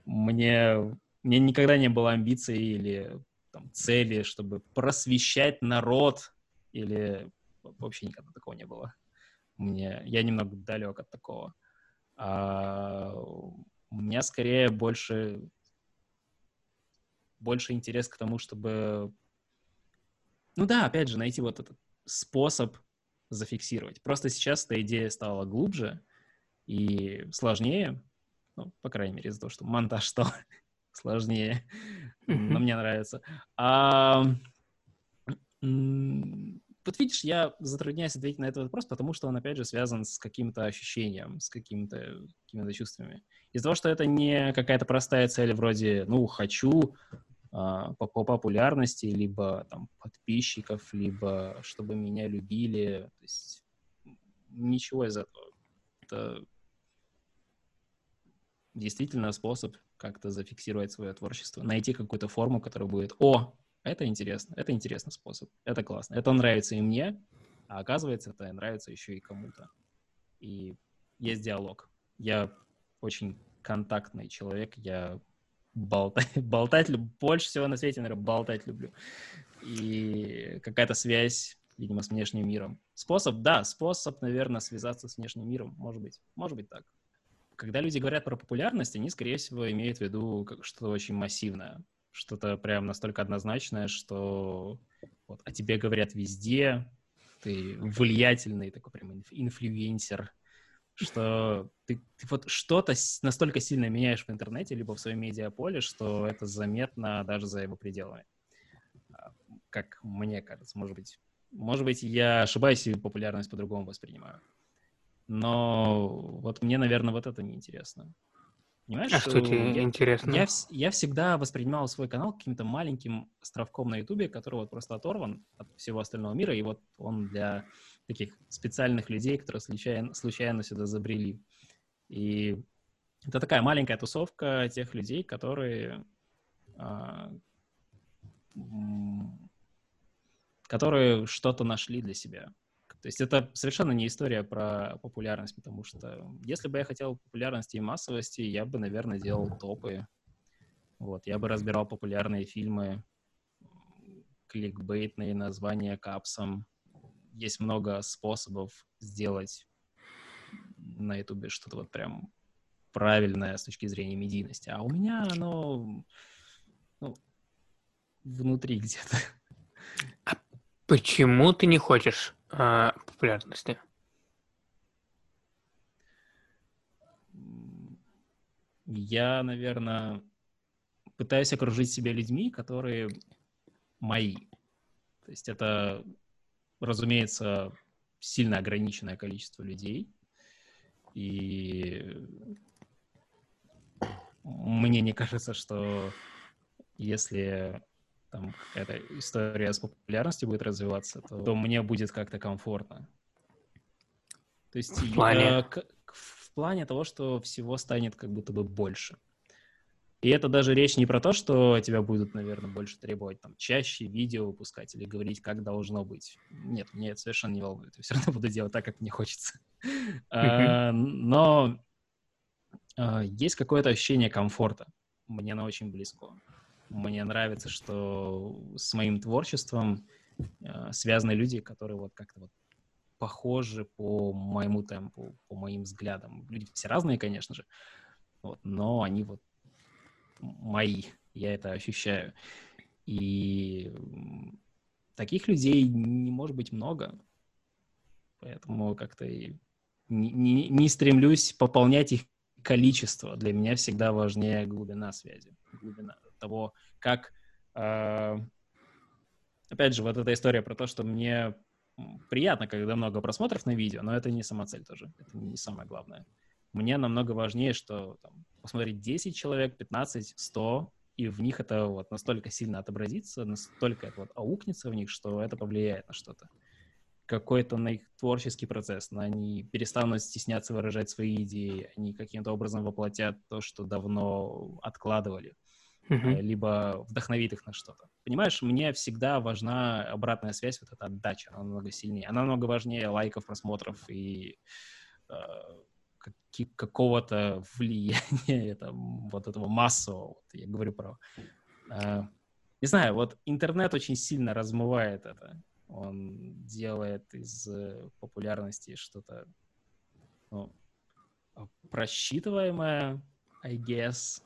Мне, мне никогда не было амбиций или там, цели, чтобы просвещать народ или вообще никогда такого не было. Мне, я немного далек от такого. А, у меня скорее больше, больше интерес к тому, чтобы, ну да, опять же, найти вот этот способ зафиксировать. Просто сейчас эта идея стала глубже и сложнее, ну, по крайней мере, из-за того, что монтаж стал (laughs) сложнее, но мне нравится. А, вот видишь, я затрудняюсь ответить на этот вопрос, потому что он, опять же, связан с каким-то ощущением, с какими-то какими чувствами. Из-за того, что это не какая-то простая цель вроде, ну, хочу по, по популярности, либо там подписчиков, либо чтобы меня любили. То есть ничего из этого. Это действительно способ как-то зафиксировать свое творчество, найти какую-то форму, которая будет «О, это интересно, это интересный способ, это классно, это нравится и мне, а оказывается, это нравится еще и кому-то». И есть диалог. Я очень контактный человек, я (laughs) болтать, болтать больше всего на свете, наверное, болтать люблю. И какая-то связь, видимо, с внешним миром. Способ, да, способ, наверное, связаться с внешним миром, может быть, может быть так когда люди говорят про популярность, они, скорее всего, имеют в виду что-то очень массивное, что-то прям настолько однозначное, что вот, о тебе говорят везде, ты влиятельный такой прям инфлюенсер, что ты, ты вот что-то настолько сильно меняешь в интернете, либо в своем медиаполе, что это заметно даже за его пределами. А, как мне кажется, может быть. Может быть, я ошибаюсь и популярность по-другому воспринимаю. Но вот мне, наверное, вот это неинтересно. Понимаешь, а что тебе я, интересно? Я, я всегда воспринимал свой канал каким-то маленьким островком на Ютубе, который вот просто оторван от всего остального мира, и вот он для таких специальных людей, которые случайно, случайно сюда забрели. И это такая маленькая тусовка тех людей, которые, а, которые что-то нашли для себя. То есть это совершенно не история про популярность, потому что если бы я хотел популярности и массовости, я бы, наверное, делал топы. Вот, я бы разбирал популярные фильмы, кликбейтные названия капсом. Есть много способов сделать на ютубе что-то вот прям правильное с точки зрения медийности. А у меня оно ну, внутри где-то. А почему ты не хочешь а, популярности? Я, наверное, пытаюсь окружить себя людьми, которые мои. То есть это, разумеется, сильно ограниченное количество людей. И мне не кажется, что если там какая-то история с популярностью будет развиваться, то, то мне будет как-то комфортно. То есть в плане? К, в плане того, что всего станет как будто бы больше. И это даже речь не про то, что тебя будут, наверное, больше требовать там чаще видео выпускать или говорить, как должно быть. Нет, мне это совершенно не волнует. Я все равно буду делать так, как мне хочется. А, но а, есть какое-то ощущение комфорта. Мне оно очень близко. Мне нравится, что с моим творчеством э, связаны люди, которые вот как-то вот похожи по моему темпу, по моим взглядам. Люди все разные, конечно же, вот, но они вот мои, я это ощущаю. И таких людей не может быть много, поэтому как-то не, не, не стремлюсь пополнять их количество. Для меня всегда важнее глубина связи, глубина того, как... Э, опять же, вот эта история про то, что мне приятно, когда много просмотров на видео, но это не сама цель тоже, это не самое главное. Мне намного важнее, что там, посмотреть 10 человек, 15, 100, и в них это вот настолько сильно отобразится, настолько это вот аукнется в них, что это повлияет на что-то. Какой-то на их творческий процесс, на они перестанут стесняться выражать свои идеи, они каким-то образом воплотят то, что давно откладывали uh-huh. либо вдохновит их на что-то. Понимаешь, мне всегда важна обратная связь, вот эта отдача, она намного сильнее. Она намного важнее лайков, просмотров и э, какого-то влияния (laughs) там, вот этого массового. Вот я говорю про... Э, не знаю, вот интернет очень сильно размывает это. Он делает из популярности что-то ну, просчитываемое, I guess,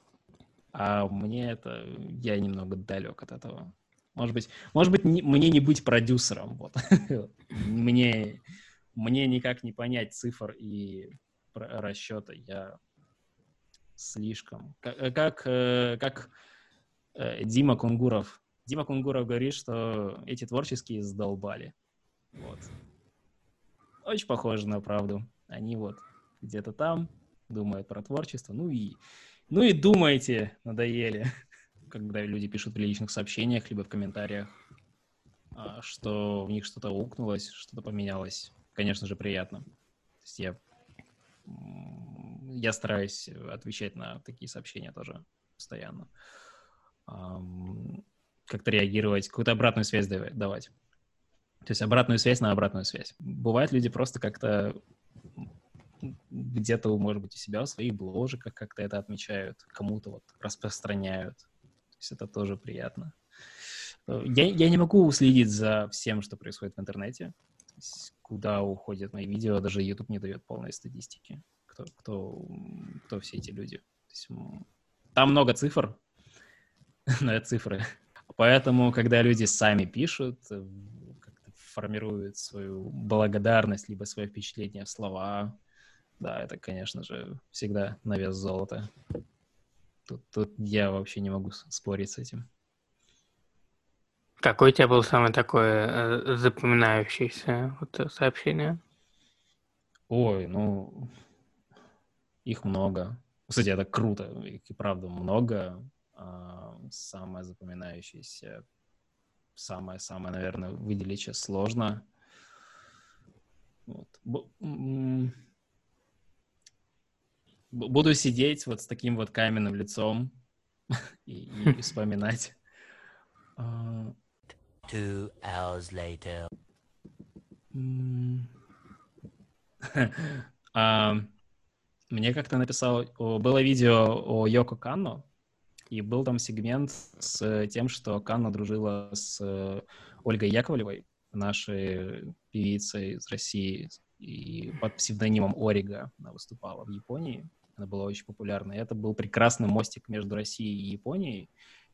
а мне это... Я немного далек от этого. Может быть, может быть не, мне не быть продюсером. Вот. (laughs) мне, мне никак не понять цифр и расчета. Я слишком... Как, как, э, как э, Дима Кунгуров. Дима Кунгуров говорит, что эти творческие задолбали. Вот. Очень похоже на правду. Они вот где-то там думают про творчество. Ну и, ну и думайте, надоели. (laughs) Когда люди пишут в личных сообщениях, либо в комментариях, а, что в них что-то укнулось, что-то поменялось. Конечно же, приятно. То есть я, я стараюсь отвечать на такие сообщения тоже постоянно. Как-то реагировать, какую-то обратную связь давать. То есть обратную связь на обратную связь. Бывает, люди просто как-то где-то, может быть, у себя в своих бложиках как-то это отмечают, кому-то вот распространяют. То есть это тоже приятно. Я, я не могу следить за всем, что происходит в интернете. Куда уходят мои видео, даже YouTube не дает полной статистики. Кто, кто, кто все эти люди. Есть, там много цифр, (laughs) но это цифры. Поэтому, когда люди сами пишут, э, формируют свою благодарность, либо свое впечатление в слова, да, это, конечно же, всегда на вес золота. Тут, тут я вообще не могу спорить с этим. Какое у тебя было самое такое э, запоминающееся вот, сообщение? Ой, ну, их много. Кстати, это круто, их и правда много. А, самое запоминающееся, самое-самое, наверное, выделить сейчас сложно. Вот буду сидеть вот с таким вот каменным лицом (laughs) и, и вспоминать. А, Two hours later. (laughs) А, мне как-то написал, было видео о Йоко Канно, и был там сегмент с тем, что Канна дружила с э, Ольгой Яковлевой, нашей певицей из России, и под псевдонимом Орига она выступала в Японии. Она была очень популярна. И это был прекрасный мостик между Россией и Японией.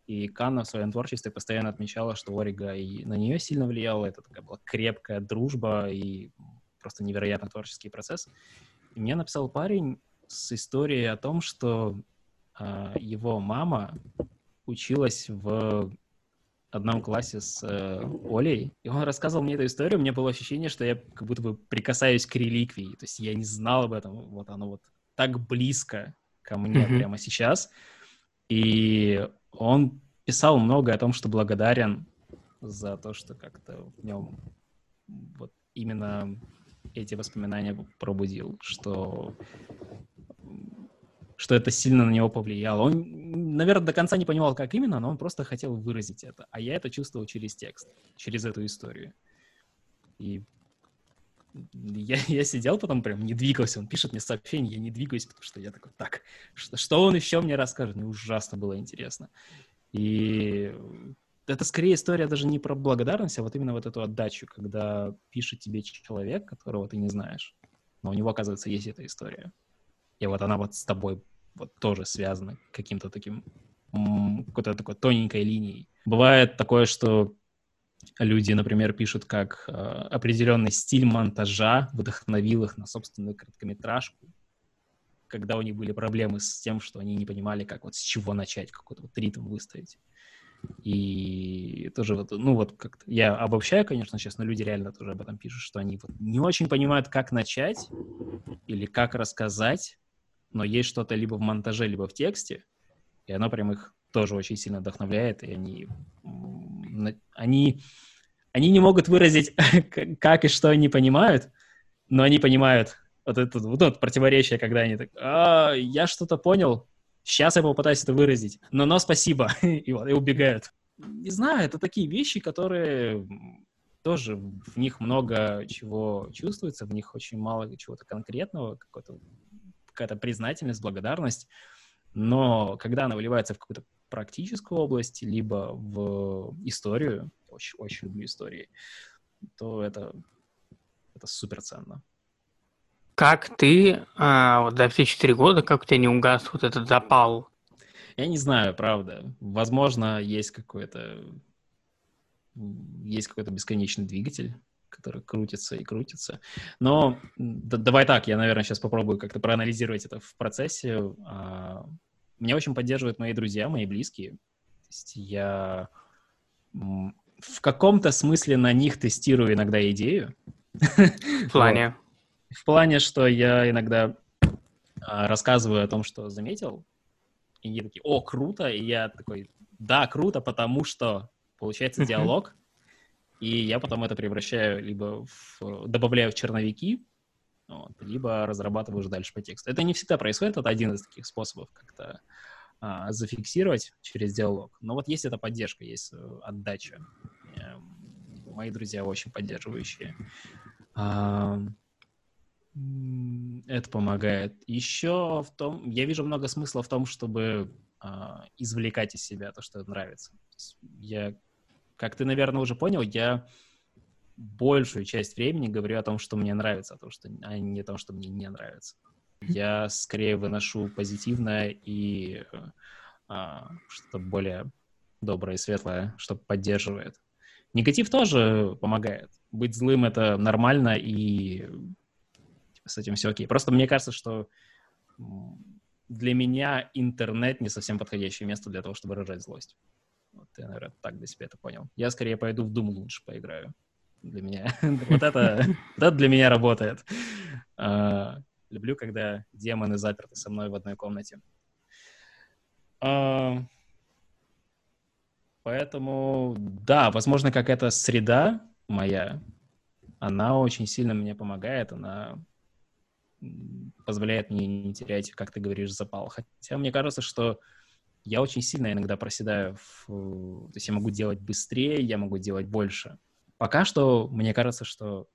И Канна в своем творчестве постоянно отмечала, что Орига и на нее сильно влияла. Это такая была крепкая дружба и просто невероятный творческий процесс. И мне написал парень с историей о том, что э, его мама училась в одном классе с э, Олей, и он рассказывал мне эту историю, мне было ощущение, что я как будто бы прикасаюсь к реликвии, то есть я не знал об этом, вот оно вот так близко ко мне mm-hmm. прямо сейчас. И он писал много о том, что благодарен за то, что как-то в нем вот именно эти воспоминания пробудил, что что это сильно на него повлияло. Он, наверное, до конца не понимал, как именно, но он просто хотел выразить это. А я это чувствовал через текст, через эту историю. И я, я сидел потом прям, не двигался, он пишет мне сообщение, я не двигаюсь, потому что я такой, так, что, что он еще мне расскажет? Мне ужасно было интересно. И это скорее история даже не про благодарность, а вот именно вот эту отдачу, когда пишет тебе человек, которого ты не знаешь, но у него, оказывается, есть эта история. И вот она вот с тобой вот тоже связана каким-то таким, какой-то такой тоненькой линией. Бывает такое, что люди, например, пишут, как э, определенный стиль монтажа вдохновил их на собственную короткометражку, когда у них были проблемы с тем, что они не понимали, как вот с чего начать, какой-то вот ритм выставить. И тоже вот, ну вот как я обобщаю, конечно, сейчас, но люди реально тоже об этом пишут, что они вот не очень понимают, как начать или как рассказать, но есть что-то либо в монтаже, либо в тексте, и оно прям их тоже очень сильно вдохновляет, и они они, они не могут выразить, (laughs) как и что они понимают, но они понимают вот это вот, вот противоречие, когда они так, а, я что-то понял, сейчас я попытаюсь это выразить, но, но спасибо, (laughs) и, вот, и убегают. Не знаю, это такие вещи, которые тоже в них много чего чувствуется, в них очень мало чего-то конкретного, какая-то признательность, благодарность, но когда она выливается в какую-то практическую область, либо в историю, очень, очень люблю истории, то это, это супер ценно. Как ты а, вот за все четыре года, как у тебя не угас вот этот запал? Я не знаю, правда. Возможно, есть какой-то есть какой-то бесконечный двигатель, который крутится и крутится. Но да, давай так, я, наверное, сейчас попробую как-то проанализировать это в процессе. А, меня очень поддерживают мои друзья, мои близкие. То есть я в каком-то смысле на них тестирую иногда идею. В плане? В плане, что я иногда а, рассказываю о том, что заметил, и они такие, о, круто, и я такой, да, круто, потому что получается диалог, и я потом это превращаю либо в, добавляю в черновики, вот, либо разрабатываю уже дальше по тексту. Это не всегда происходит, это один из таких способов как-то а, зафиксировать через диалог. Но вот есть эта поддержка, есть э, отдача. Э, мои друзья очень поддерживающие. А, это помогает. Еще в том, я вижу много смысла в том, чтобы а, извлекать из себя то, что нравится. Я, как ты, наверное, уже понял, я большую часть времени говорю о том, что мне нравится, а, то, что, а не о том, что мне не нравится. Я скорее выношу позитивное и а, что-то более доброе и светлое, что поддерживает. Негатив тоже помогает. Быть злым — это нормально, и с этим все окей. Просто мне кажется, что для меня интернет не совсем подходящее место для того, чтобы выражать злость. Вот я, наверное, так для себя это понял. Я скорее пойду в Doom лучше поиграю. Для меня. (laughs) Вот это, это для меня работает. А, люблю, когда демоны заперты со мной в одной комнате. А, поэтому, да, возможно, какая-то среда моя, она очень сильно мне помогает, она позволяет мне не терять, как ты говоришь, запал. Хотя мне кажется, что я очень сильно иногда проседаю. В... То есть я могу делать быстрее, я могу делать больше. Пока что мне кажется, что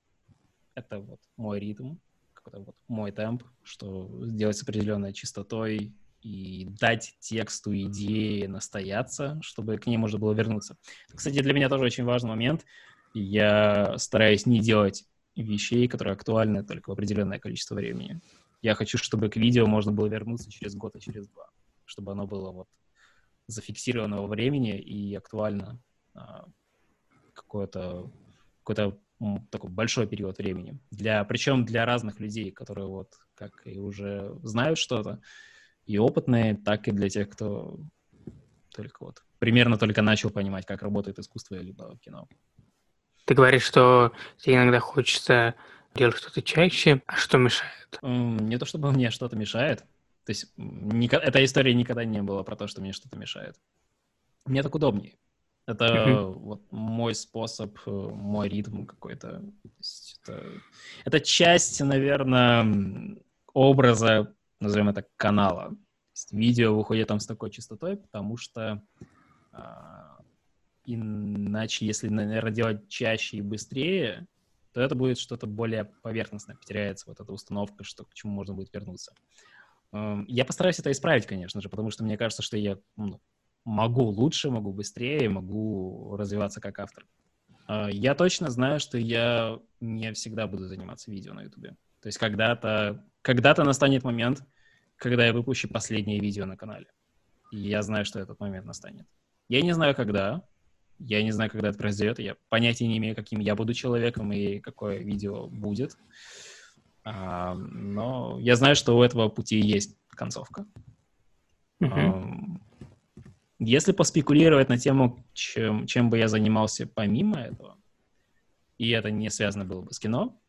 это вот мой ритм, какой-то вот мой темп, что сделать с определенной частотой и дать тексту идеи настояться, чтобы к ней можно было вернуться. Кстати, для меня тоже очень важный момент. Я стараюсь не делать вещей, которые актуальны только в определенное количество времени. Я хочу, чтобы к видео можно было вернуться через год и через два, чтобы оно было вот зафиксировано во времени и актуально а, какое-то какой-то такой большой период времени. Для, причем для разных людей, которые вот как и уже знают что-то, и опытные, так и для тех, кто только вот примерно только начал понимать, как работает искусство либо кино. Ты говоришь, что тебе иногда хочется делать что-то чаще, а что мешает? Не то чтобы мне что-то мешает. То есть эта история никогда не была про то, что мне что-то мешает. Мне так удобнее. Это uh-huh. вот мой способ, э, мой ритм какой-то. Это, это часть, наверное, образа, назовем это, канала. видео выходит там с такой частотой, потому что а, Иначе, если, наверное, делать чаще и быстрее, то это будет что-то более поверхностное, потеряется вот эта установка, что к чему можно будет вернуться. Эм, я постараюсь это исправить, конечно же, потому что мне кажется, что я ну, могу лучше, могу быстрее, могу развиваться как автор. Э, я точно знаю, что я не всегда буду заниматься видео на YouTube. То есть когда-то когда настанет момент, когда я выпущу последнее видео на канале. И я знаю, что этот момент настанет. Я не знаю, когда, я не знаю, когда это произойдет. Я понятия не имею, каким я буду человеком и какое видео будет. А, но я знаю, что у этого пути есть концовка. Uh-huh. Если поспекулировать на тему, чем, чем бы я занимался помимо этого, и это не связано было бы с кино,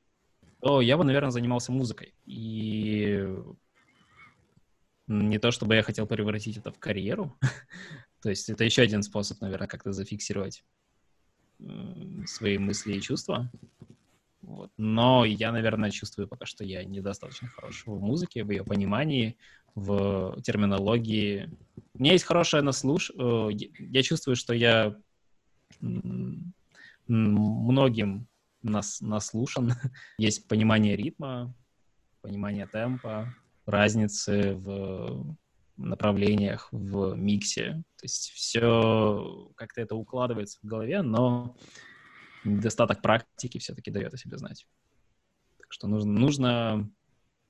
то я бы, наверное, занимался музыкой. И не то, чтобы я хотел превратить это в карьеру, (laughs) То есть это еще один способ, наверное, как-то зафиксировать свои мысли и чувства. Вот. Но я, наверное, чувствую пока что я недостаточно хорош в музыке, в ее понимании, в терминологии. У меня есть хорошее наслуш... Э, я чувствую, что я многим нас наслушан. (laughs) Есть понимание ритма, понимание темпа, разницы в направлениях в миксе. То есть все как-то это укладывается в голове, но недостаток практики все-таки дает о себе знать. Так что нужно, нужно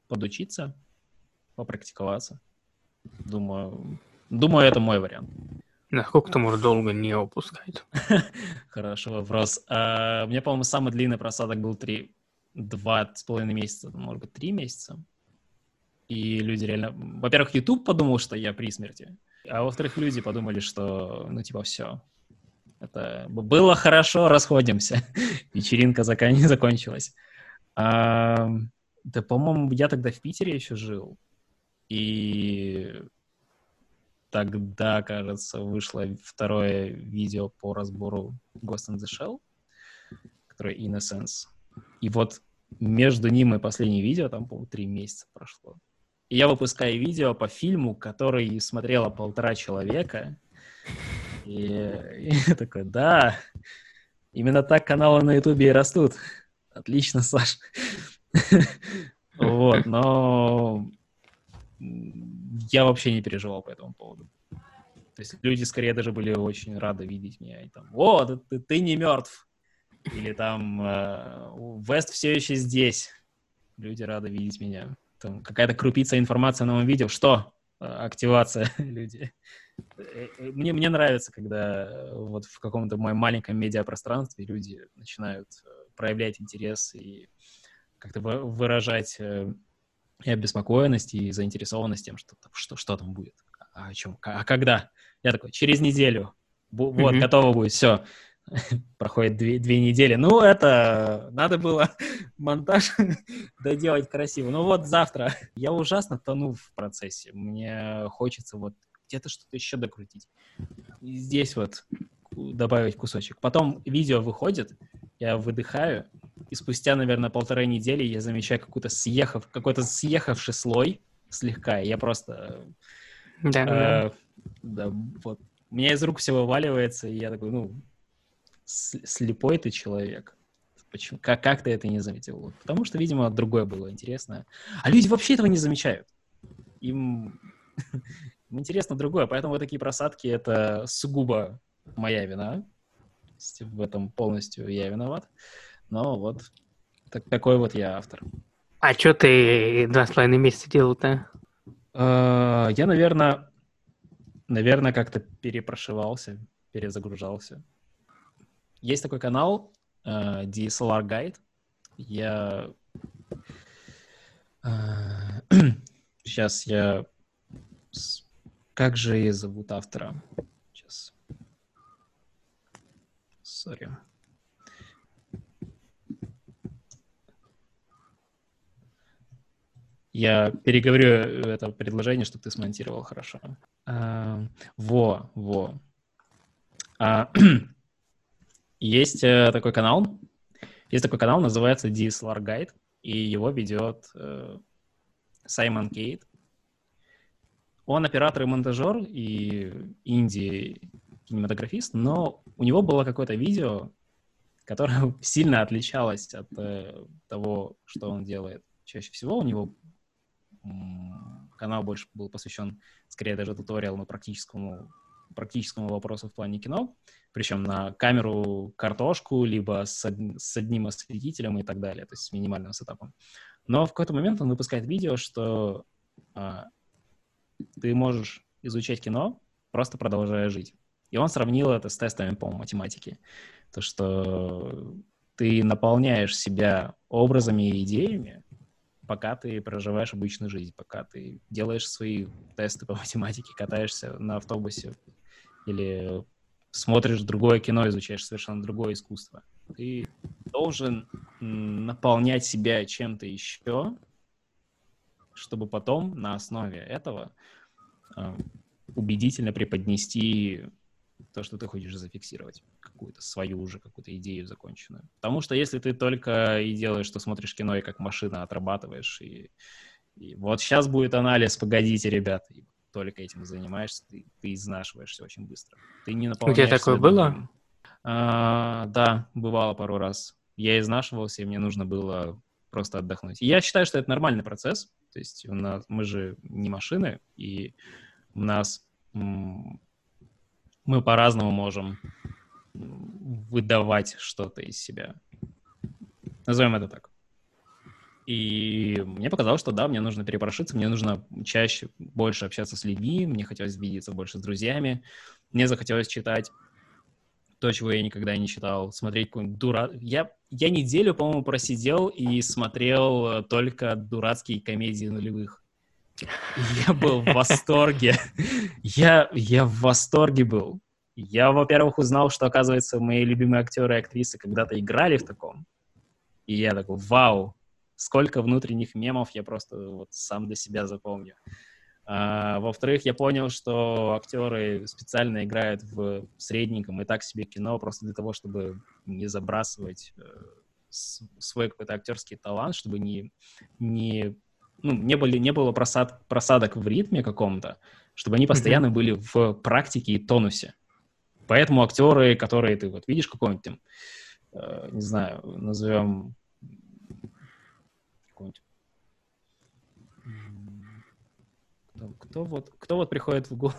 подучиться, попрактиковаться. Думаю, думаю, это мой вариант. Насколько ты можешь долго не упускать? (laughs) Хороший вопрос. А, у меня, по-моему, самый длинный просадок был три, два с половиной месяца, может быть, три месяца. И люди реально... Во-первых, YouTube подумал, что я при смерти. А во-вторых, люди подумали, что, ну, типа, все. Это было хорошо, расходимся. (laughs) Вечеринка закон... закончилась. А, да, по-моему, я тогда в Питере еще жил. И тогда, кажется, вышло второе видео по разбору Ghost in the Shell, которое Innocence. И вот между ним и последним видео, там, по-моему, три месяца прошло. И я выпускаю видео по фильму, который смотрело полтора человека. И, и (laughs) я такой, да, именно так каналы на Ютубе и растут. Отлично, Саш. (laughs) Вот, но я вообще не переживал по этому поводу. То есть люди скорее даже были очень рады видеть меня. И там, о, ты, ты не мертв. Или там, э, Вест все еще здесь. Люди рады видеть меня. Там какая-то крупица информации на моем видео. Что? Э, активация (laughs) люди. Э, мне, мне нравится, когда вот в каком-то моем маленьком медиапространстве люди начинают проявлять интерес и как-то выражать и обеспокоенность, и заинтересованность тем, что, что, что там будет, а о чем, а когда. Я такой, через неделю, вот, mm-hmm. готово будет, все. (laughs) Проходит две, две недели. Ну, это надо было (laughs) монтаж (laughs) доделать красиво. Ну вот завтра. Я ужасно тону в процессе. Мне хочется вот где-то что-то еще докрутить. И здесь вот добавить кусочек. Потом видео выходит, я выдыхаю, и спустя, наверное, полторы недели я замечаю какой-то съехав, какой-то съехавший слой слегка, я просто... Да, э, да. да, вот. У меня из рук все вываливается, и я такой, ну, слепой ты человек. Почему? Как, как ты это не заметил? Вот. Потому что, видимо, другое было интересно. А люди вообще этого не замечают. Им, (laughs) Им интересно другое, поэтому вот такие просадки — это сугубо моя вина. В этом полностью я виноват. Но вот так, такой вот я автор. А что ты два с половиной месяца делал-то? Uh, я, наверное, наверное, как-то перепрошивался, перезагружался. Есть такой канал uh, DSLR Guide. Я... Uh, (clears throat) сейчас я... Как же зовут автора? Сейчас. Сори. Я переговорю это предложение, чтобы ты смонтировал хорошо. А, во, во. А, (clears throat) есть э, такой канал. Есть такой канал, называется DSLR Guide, и его ведет э, Саймон Кейт. Он оператор и монтажер, и инди-кинематографист, но у него было какое-то видео, которое (laughs) сильно отличалось от э, того, что он делает чаще всего. У него канал больше был посвящен, скорее даже туториалу практическому, практическому вопросу в плане кино, причем на камеру картошку, либо с, од... с одним осветителем и так далее, то есть с минимальным сетапом. Но в какой-то момент он выпускает видео, что а, ты можешь изучать кино, просто продолжая жить. И он сравнил это с тестами по математике. То, что ты наполняешь себя образами и идеями, пока ты проживаешь обычную жизнь, пока ты делаешь свои тесты по математике, катаешься на автобусе или смотришь другое кино, изучаешь совершенно другое искусство. Ты должен наполнять себя чем-то еще, чтобы потом на основе этого э, убедительно преподнести то, что ты хочешь зафиксировать, какую-то свою уже, какую-то идею законченную. Потому что если ты только и делаешь, что смотришь кино и как машина отрабатываешь, и, и вот сейчас будет анализ, погодите, ребята, и только этим занимаешься, ты, ты изнашиваешься очень быстро. Ты не У тебя такое было? А, да, бывало пару раз. Я изнашивался, и мне нужно было просто отдохнуть. И я считаю, что это нормальный процесс. То есть у нас, мы же не машины, и у нас мы по-разному можем выдавать что-то из себя. Назовем это так. И мне показалось, что да, мне нужно перепрошиться, мне нужно чаще больше общаться с людьми, мне хотелось видеться больше с друзьями, мне захотелось читать то, чего я никогда не читал, смотреть какой-нибудь дура... Я, я неделю, по-моему, просидел и смотрел только дурацкие комедии нулевых. Я был в восторге. Я, я в восторге был. Я, во-первых, узнал, что, оказывается, мои любимые актеры и актрисы когда-то играли в таком. И я такой, вау, сколько внутренних мемов я просто вот сам для себя запомню. А, во-вторых, я понял, что актеры специально играют в средненьком и так себе кино просто для того, чтобы не забрасывать э, свой какой-то актерский талант, чтобы не, не, ну, не, были, не было просад, просадок в ритме каком-то, чтобы они постоянно mm-hmm. были в практике и тонусе. Поэтому актеры, которые ты вот видишь какой-нибудь там, э, не знаю, назовем какой-нибудь кто, кто вот кто вот приходит в голову?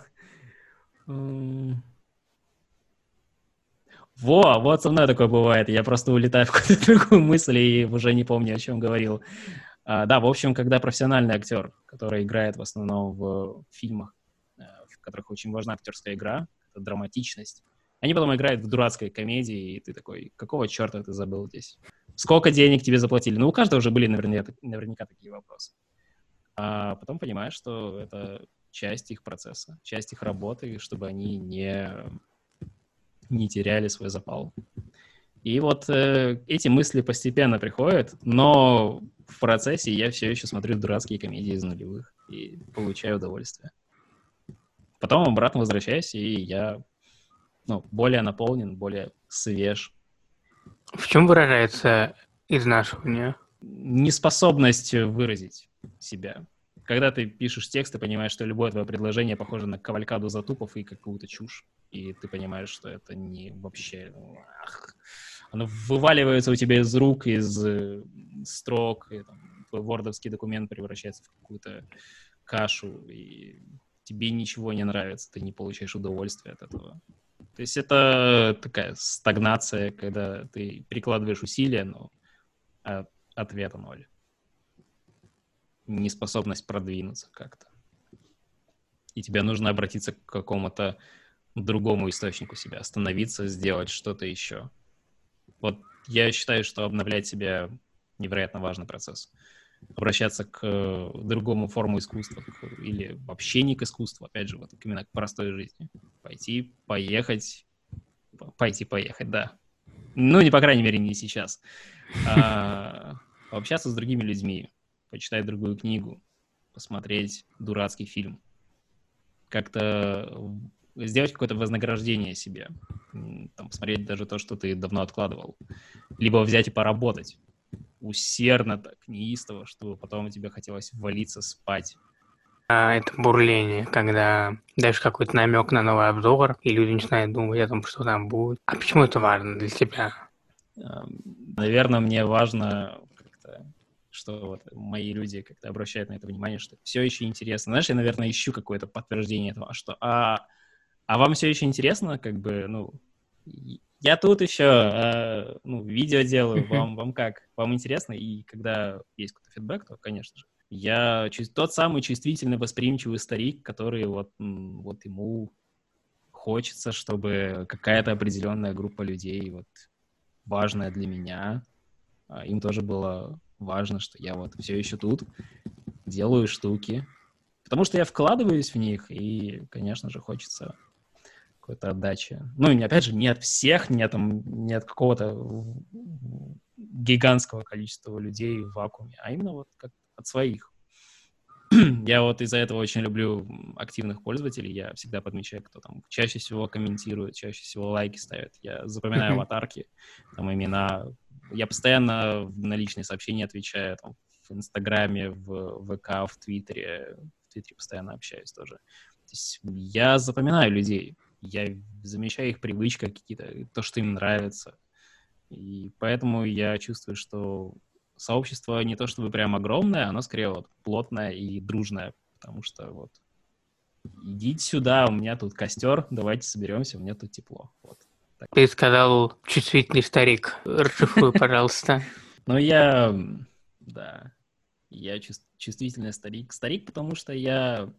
Во, вот со мной такое бывает. Я просто улетаю в какую-то другую мысль и уже не помню, о чем говорил. А, да, в общем, когда профессиональный актер, который играет в основном в фильмах, э, в которых очень важна актерская игра, драматичность, они потом играют в дурацкой комедии, и ты такой, какого черта ты забыл здесь? Сколько денег тебе заплатили? Ну, у каждого уже были наверняка, наверняка такие вопросы. А потом понимаешь, что это часть их процесса, часть их работы, чтобы они не не теряли свой запал. И вот э, эти мысли постепенно приходят, но в процессе я все еще смотрю дурацкие комедии из нулевых и получаю удовольствие. Потом обратно возвращаюсь, и я ну, более наполнен, более свеж. В чем выражается изнашивание? Неспособность выразить себя. Когда ты пишешь текст, ты понимаешь, что любое твое предложение похоже на кавалькаду затупов и какую-то чушь и ты понимаешь, что это не вообще... Ах, оно вываливается у тебя из рук, из э, строк, и там, твой вордовский документ превращается в какую-то кашу, и тебе ничего не нравится, ты не получаешь удовольствия от этого. То есть это такая стагнация, когда ты прикладываешь усилия, но ответа ноль. Неспособность продвинуться как-то. И тебе нужно обратиться к какому-то другому источнику себя, остановиться, сделать что-то еще. Вот я считаю, что обновлять себя невероятно важный процесс. Обращаться к э, другому форму искусства к, или вообще не к искусству, опять же, вот именно к простой жизни. Пойти, поехать, пойти, поехать, да. Ну, не по крайней мере, не сейчас. А, пообщаться с другими людьми, почитать другую книгу, посмотреть дурацкий фильм. Как-то сделать какое-то вознаграждение себе, там, посмотреть даже то, что ты давно откладывал, либо взять и поработать усердно, так, неистово, чтобы потом тебе хотелось валиться спать. А это бурление, когда даешь какой-то намек на новый обзор, и люди начинают думать о том, что там будет. А почему это важно для тебя? Наверное, мне важно что вот мои люди как-то обращают на это внимание, что все еще интересно. Знаешь, я, наверное, ищу какое-то подтверждение этого, что а а вам все еще интересно, как бы, ну, я тут еще, э, ну, видео делаю, вам, вам как? Вам интересно? И когда есть какой-то фидбэк, то, конечно же, я тот самый чувствительный, восприимчивый старик, который вот, вот ему хочется, чтобы какая-то определенная группа людей, вот, важная для меня, а, им тоже было важно, что я вот все еще тут, делаю штуки, потому что я вкладываюсь в них, и, конечно же, хочется какой-то отдачи. Ну, и опять же, не от всех, не, там, не от какого-то гигантского количества людей в вакууме, а именно вот как от своих. (clears throat) я вот из-за этого очень люблю активных пользователей. Я всегда подмечаю, кто там чаще всего комментирует, чаще всего лайки ставит. Я запоминаю аватарки, там имена. Я постоянно на личные сообщения отвечаю там, в Инстаграме, в ВК, в Твиттере. В Твиттере постоянно общаюсь тоже. То есть я запоминаю людей я замечаю их привычки какие-то, то, что им нравится. И поэтому я чувствую, что сообщество не то чтобы прям огромное, оно скорее вот плотное и дружное, потому что вот идите сюда, у меня тут костер, давайте соберемся, у меня тут тепло. Вот. Так. Ты сказал чувствительный старик. Расшифруй, (laughs) пожалуйста. Ну, я, да, я чувствительный старик. Старик, потому что я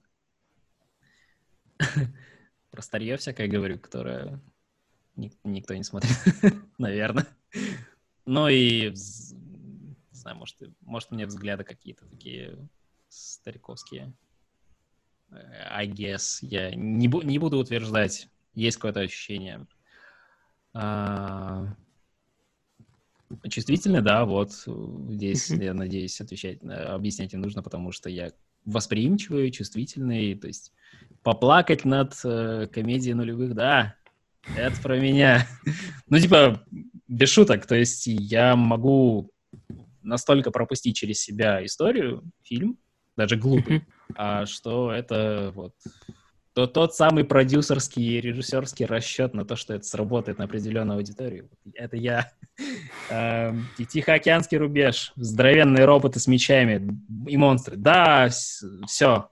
(laughs) про старье всякое говорю, которое никто не смотрит, (laughs) наверное. Ну и, не знаю, может, может, мне взгляды какие-то такие стариковские. I guess. Я не, бу- не буду утверждать, есть какое-то ощущение. А, чувствительный, да, вот здесь, я надеюсь, отвечать, э, объяснять не нужно, потому что я восприимчивый, чувствительный, то есть поплакать над э, комедией нулевых, да, это про меня. (laughs) ну, типа, без шуток, то есть я могу настолько пропустить через себя историю, фильм, даже глупый, а что это вот то тот самый продюсерский и режиссерский расчет на то, что это сработает на определенную аудиторию. Это я. (laughs) Эм, Тихоокеанский рубеж, здоровенные роботы с мечами и монстры. Да, все,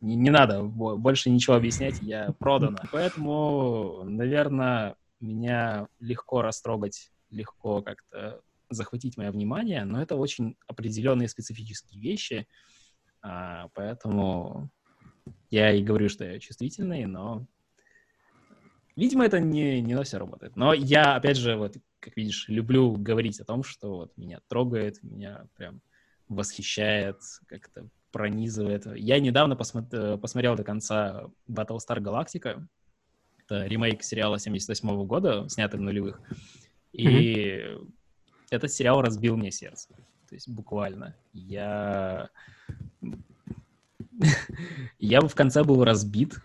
не, не надо больше ничего объяснять, я продана. (laughs) Поэтому, наверное, меня легко растрогать, легко как-то захватить мое внимание, но это очень определенные специфические вещи, а, поэтому я и говорю, что я чувствительный, но... Видимо, это не, не на все работает. Но я, опять же, вот, как видишь, люблю говорить о том, что вот меня трогает, меня прям восхищает, как-то пронизывает. Я недавно посмотри, посмотрел до конца Battlestar Galactica. Это ремейк сериала 78 года, снятый в нулевых. И mm-hmm. этот сериал разбил мне сердце. То есть буквально. Я (laughs) я в конце был разбит,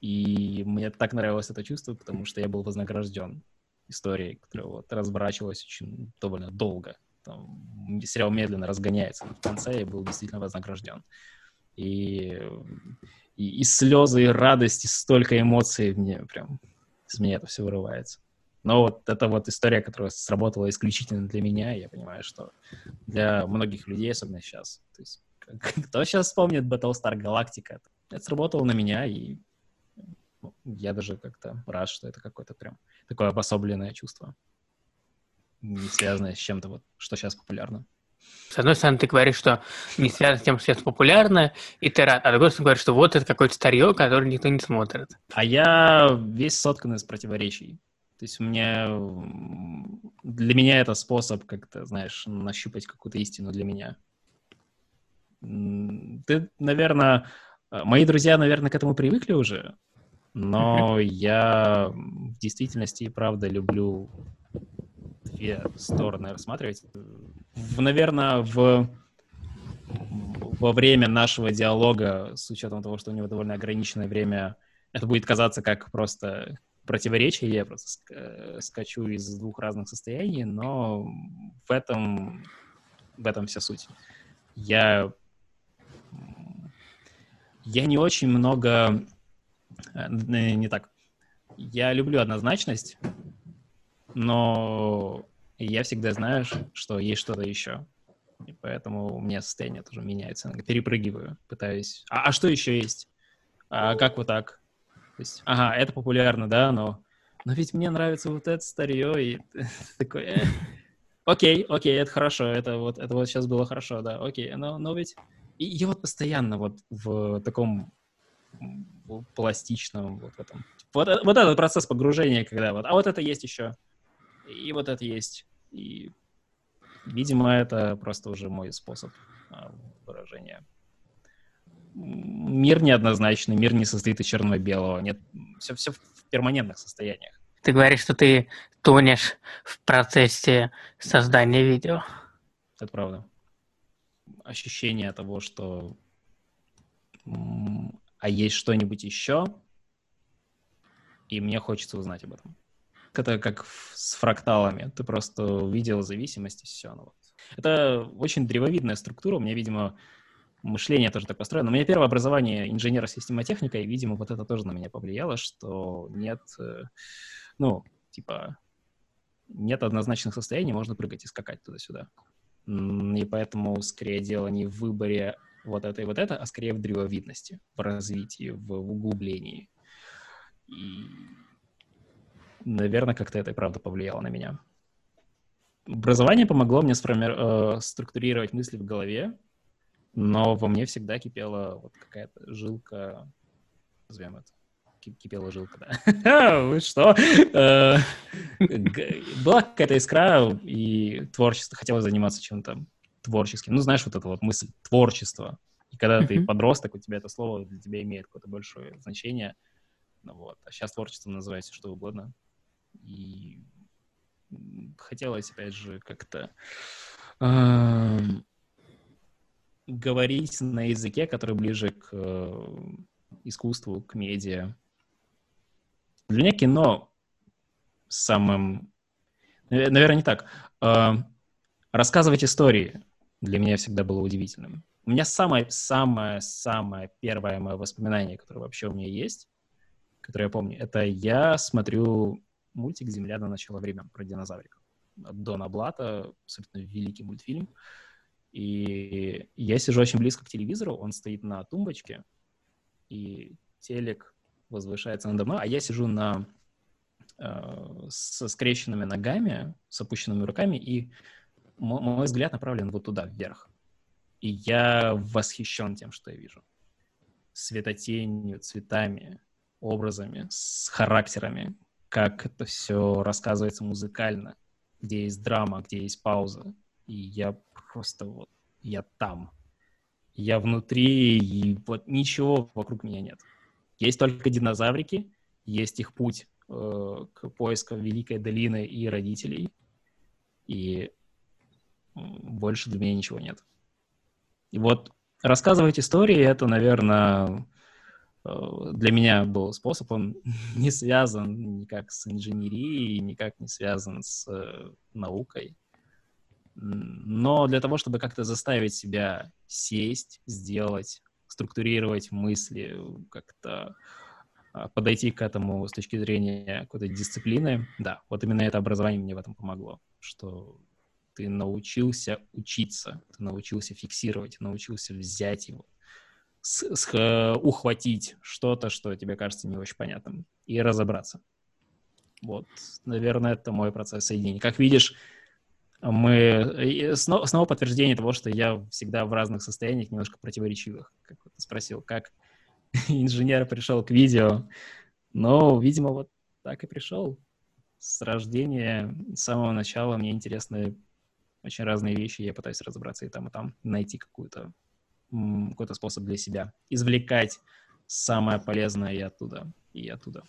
и мне так нравилось это чувство, потому что я был вознагражден историей, которая вот разворачивалась очень довольно долго. Там, сериал медленно разгоняется. В конце я был действительно вознагражден. И, и, и слезы, и радость, и столько эмоций мне прям из меня это все вырывается. Но вот это вот история, которая сработала исключительно для меня, я понимаю, что для многих людей, особенно сейчас, то есть (laughs) Кто сейчас вспомнит Battlestar Galactica? Это сработало на меня, и я даже как-то рад, что это какое-то прям такое обособленное чувство, не связанное с чем-то, вот, что сейчас популярно. С одной стороны, ты говоришь, что не связано с тем, что сейчас популярно, и ты рад, а с другой стороны, говоришь, что вот это какое-то старье, которое никто не смотрит. А я весь соткан из противоречий. То есть мне для меня это способ как-то, знаешь, нащупать какую-то истину для меня. Ты, наверное, э, мои друзья, наверное, к этому привыкли уже, но (laughs) я в действительности и правда люблю две стороны рассматривать. В, наверное, в во время нашего диалога, с учетом того, что у него довольно ограниченное время, это будет казаться как просто противоречие, я просто э, скачу из двух разных состояний, но в этом, в этом вся суть. Я я не очень много... Э, не так. Я люблю однозначность, но я всегда знаю, что есть что-то еще. И поэтому у меня состояние тоже меняется. Перепрыгиваю, пытаюсь. А, а что еще есть? А как вот так? То есть, ага, это популярно, да, но, но ведь мне нравится вот это старье, и (laughs) такой, э, окей, окей, это хорошо, это вот, это вот сейчас было хорошо, да, окей, но, но ведь и я вот постоянно вот в таком пластичном вот этом. Вот, вот этот процесс погружения, когда вот, а вот это есть еще, и вот это есть. И, видимо, это просто уже мой способ а, выражения. Мир неоднозначный, мир не состоит из черного и белого. Нет, все, все в перманентных состояниях. Ты говоришь, что ты тонешь в процессе создания видео. Это правда ощущение того, что а есть что-нибудь еще, и мне хочется узнать об этом. Это как с фракталами. Ты просто увидел зависимость, и все. Ну вот. Это очень древовидная структура. У меня, видимо, мышление тоже так построено. У меня первое образование инженера-системотехника, и, видимо, вот это тоже на меня повлияло, что нет, э, ну, типа, нет однозначных состояний, можно прыгать и скакать туда-сюда. И поэтому скорее дело не в выборе вот это и вот это, а скорее в древовидности, в развитии, в углублении. И, наверное, как-то это и правда повлияло на меня. Образование помогло мне сформи... э, структурировать мысли в голове, но во мне всегда кипела вот какая-то жилка, назовем это, кипела жилка, да. Вы что? Э, была какая-то искра, и творчество, хотелось заниматься чем-то творческим. Ну, знаешь, вот эта вот мысль творчества. И когда ты подросток, у тебя это слово для тебя имеет какое-то большое значение. Ну вот. А сейчас творчеством называйте что угодно. И хотелось, опять же, как-то э, говорить на языке, который ближе к э, искусству, к медиа. Для меня кино самым... Наверное, не так. Э, рассказывать истории для меня всегда было удивительным. У меня самое-самое-самое первое мое воспоминание, которое вообще у меня есть, которое я помню, это я смотрю мультик «Земля до начала времен» про динозавриков. Дона Блата, абсолютно великий мультфильм. И я сижу очень близко к телевизору, он стоит на тумбочке, и телек возвышается надо мной, а я сижу на э, со скрещенными ногами, с опущенными руками, и мой взгляд направлен вот туда, вверх. И я восхищен тем, что я вижу. Светотенью, цветами, образами, с характерами, как это все рассказывается музыкально, где есть драма, где есть пауза. И я просто вот, я там. Я внутри, и вот ничего вокруг меня нет. Есть только динозаврики, есть их путь э, к поиску Великой долины и родителей. И больше для меня ничего нет. И вот рассказывать истории, это, наверное, э, для меня был способ, он (laughs) не связан никак с инженерией, никак не связан с э, наукой. Но для того, чтобы как-то заставить себя сесть, сделать, структурировать мысли, как-то а, подойти к этому с точки зрения какой-то дисциплины, да, вот именно это образование мне в этом помогло, что ты научился учиться, ты научился фиксировать, научился взять его, с, с, э, ухватить что-то, что тебе кажется не очень понятным, и разобраться. Вот, наверное, это мой процесс соединения. Как видишь, мы... Снова, снова подтверждение того, что я всегда в разных состояниях, немножко противоречивых. Как ты спросил, как (laughs) инженер пришел к видео. Но, видимо, вот так и пришел. С рождения, с самого начала мне интересны очень разные вещи, я пытаюсь разобраться и там, и там, найти какую-то какой-то способ для себя, извлекать самое полезное и оттуда, и оттуда.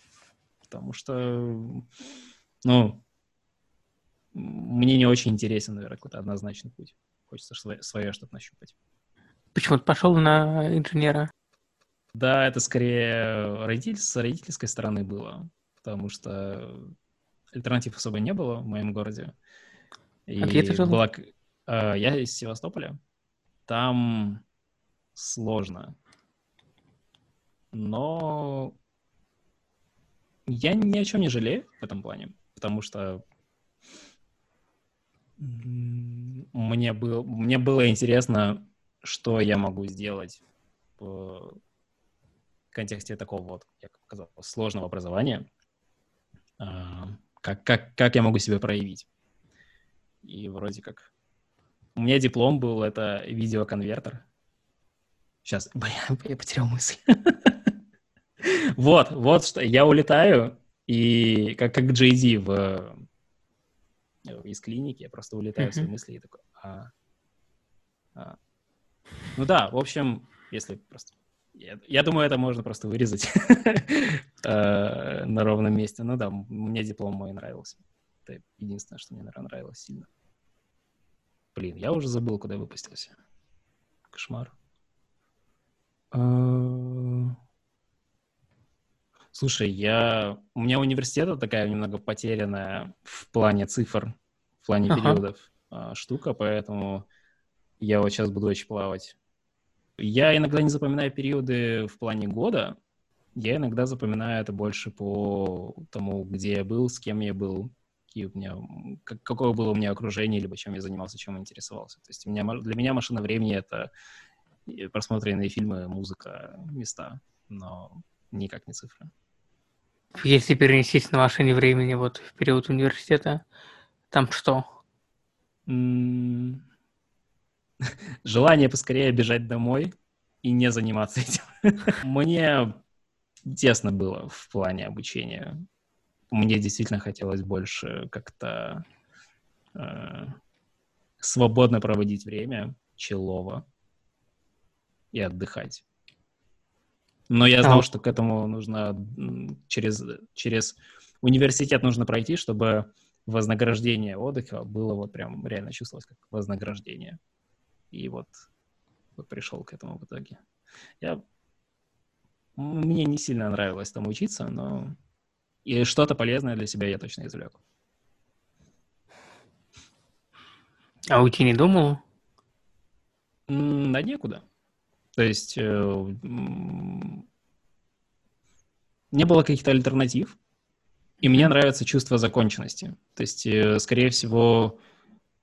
Потому что, ну, мне не очень интересен, наверное, какой-то однозначный путь. Хочется свое, что-то нащупать. Почему ты пошел на инженера? Да, это скорее родитель, с родительской стороны было, потому что альтернатив особо не было в моем городе. И а где ты жил? Была... Э, я из Севастополя. Там сложно. Но я ни о чем не жалею в этом плане, потому что мне, был, мне было интересно, что я могу сделать в контексте такого вот, как сказал, сложного образования, а, как, как, как я могу себя проявить. И вроде как... У меня диплом был, это видеоконвертер. Сейчас, (laughs) блин, я потерял мысль. (laughs) вот, вот что, я улетаю, и как, как Джей в, из клиники, я просто улетаю в свои мысли и такой, а, а. Ну да, в общем, если просто... Я, я думаю, это можно просто вырезать (laughs) э, на ровном месте. Ну да, мне диплом мой нравился. Это единственное, что мне, наверное, нравилось сильно. Блин, я уже забыл, куда я выпустился. Кошмар. Слушай, я... У меня университет такая немного потерянная в плане цифр, в плане ага. периодов а, штука, поэтому я вот сейчас буду очень плавать. Я иногда не запоминаю периоды в плане года, я иногда запоминаю это больше по тому, где я был, с кем я был, какие у меня, как, какое было у меня окружение, либо чем я занимался, чем интересовался. То есть у меня, для меня машина времени — это просмотренные фильмы, музыка, места, но никак не цифры. Если перенестись на машине времени вот в период университета, там что? (laughs) Желание поскорее бежать домой и не заниматься этим. (laughs) Мне тесно было в плане обучения мне действительно хотелось больше как-то э, свободно проводить время, челово и отдыхать. Но я знал, а. что к этому нужно через, через университет нужно пройти, чтобы вознаграждение отдыха было вот прям реально чувствовалось как вознаграждение. И вот, вот пришел к этому в итоге. Я... Мне не сильно нравилось там учиться, но и что-то полезное для себя я точно извлек. А уйти не думал? Да некуда. То есть э, не было каких-то альтернатив, и мне нравится чувство законченности. То есть, э, скорее всего,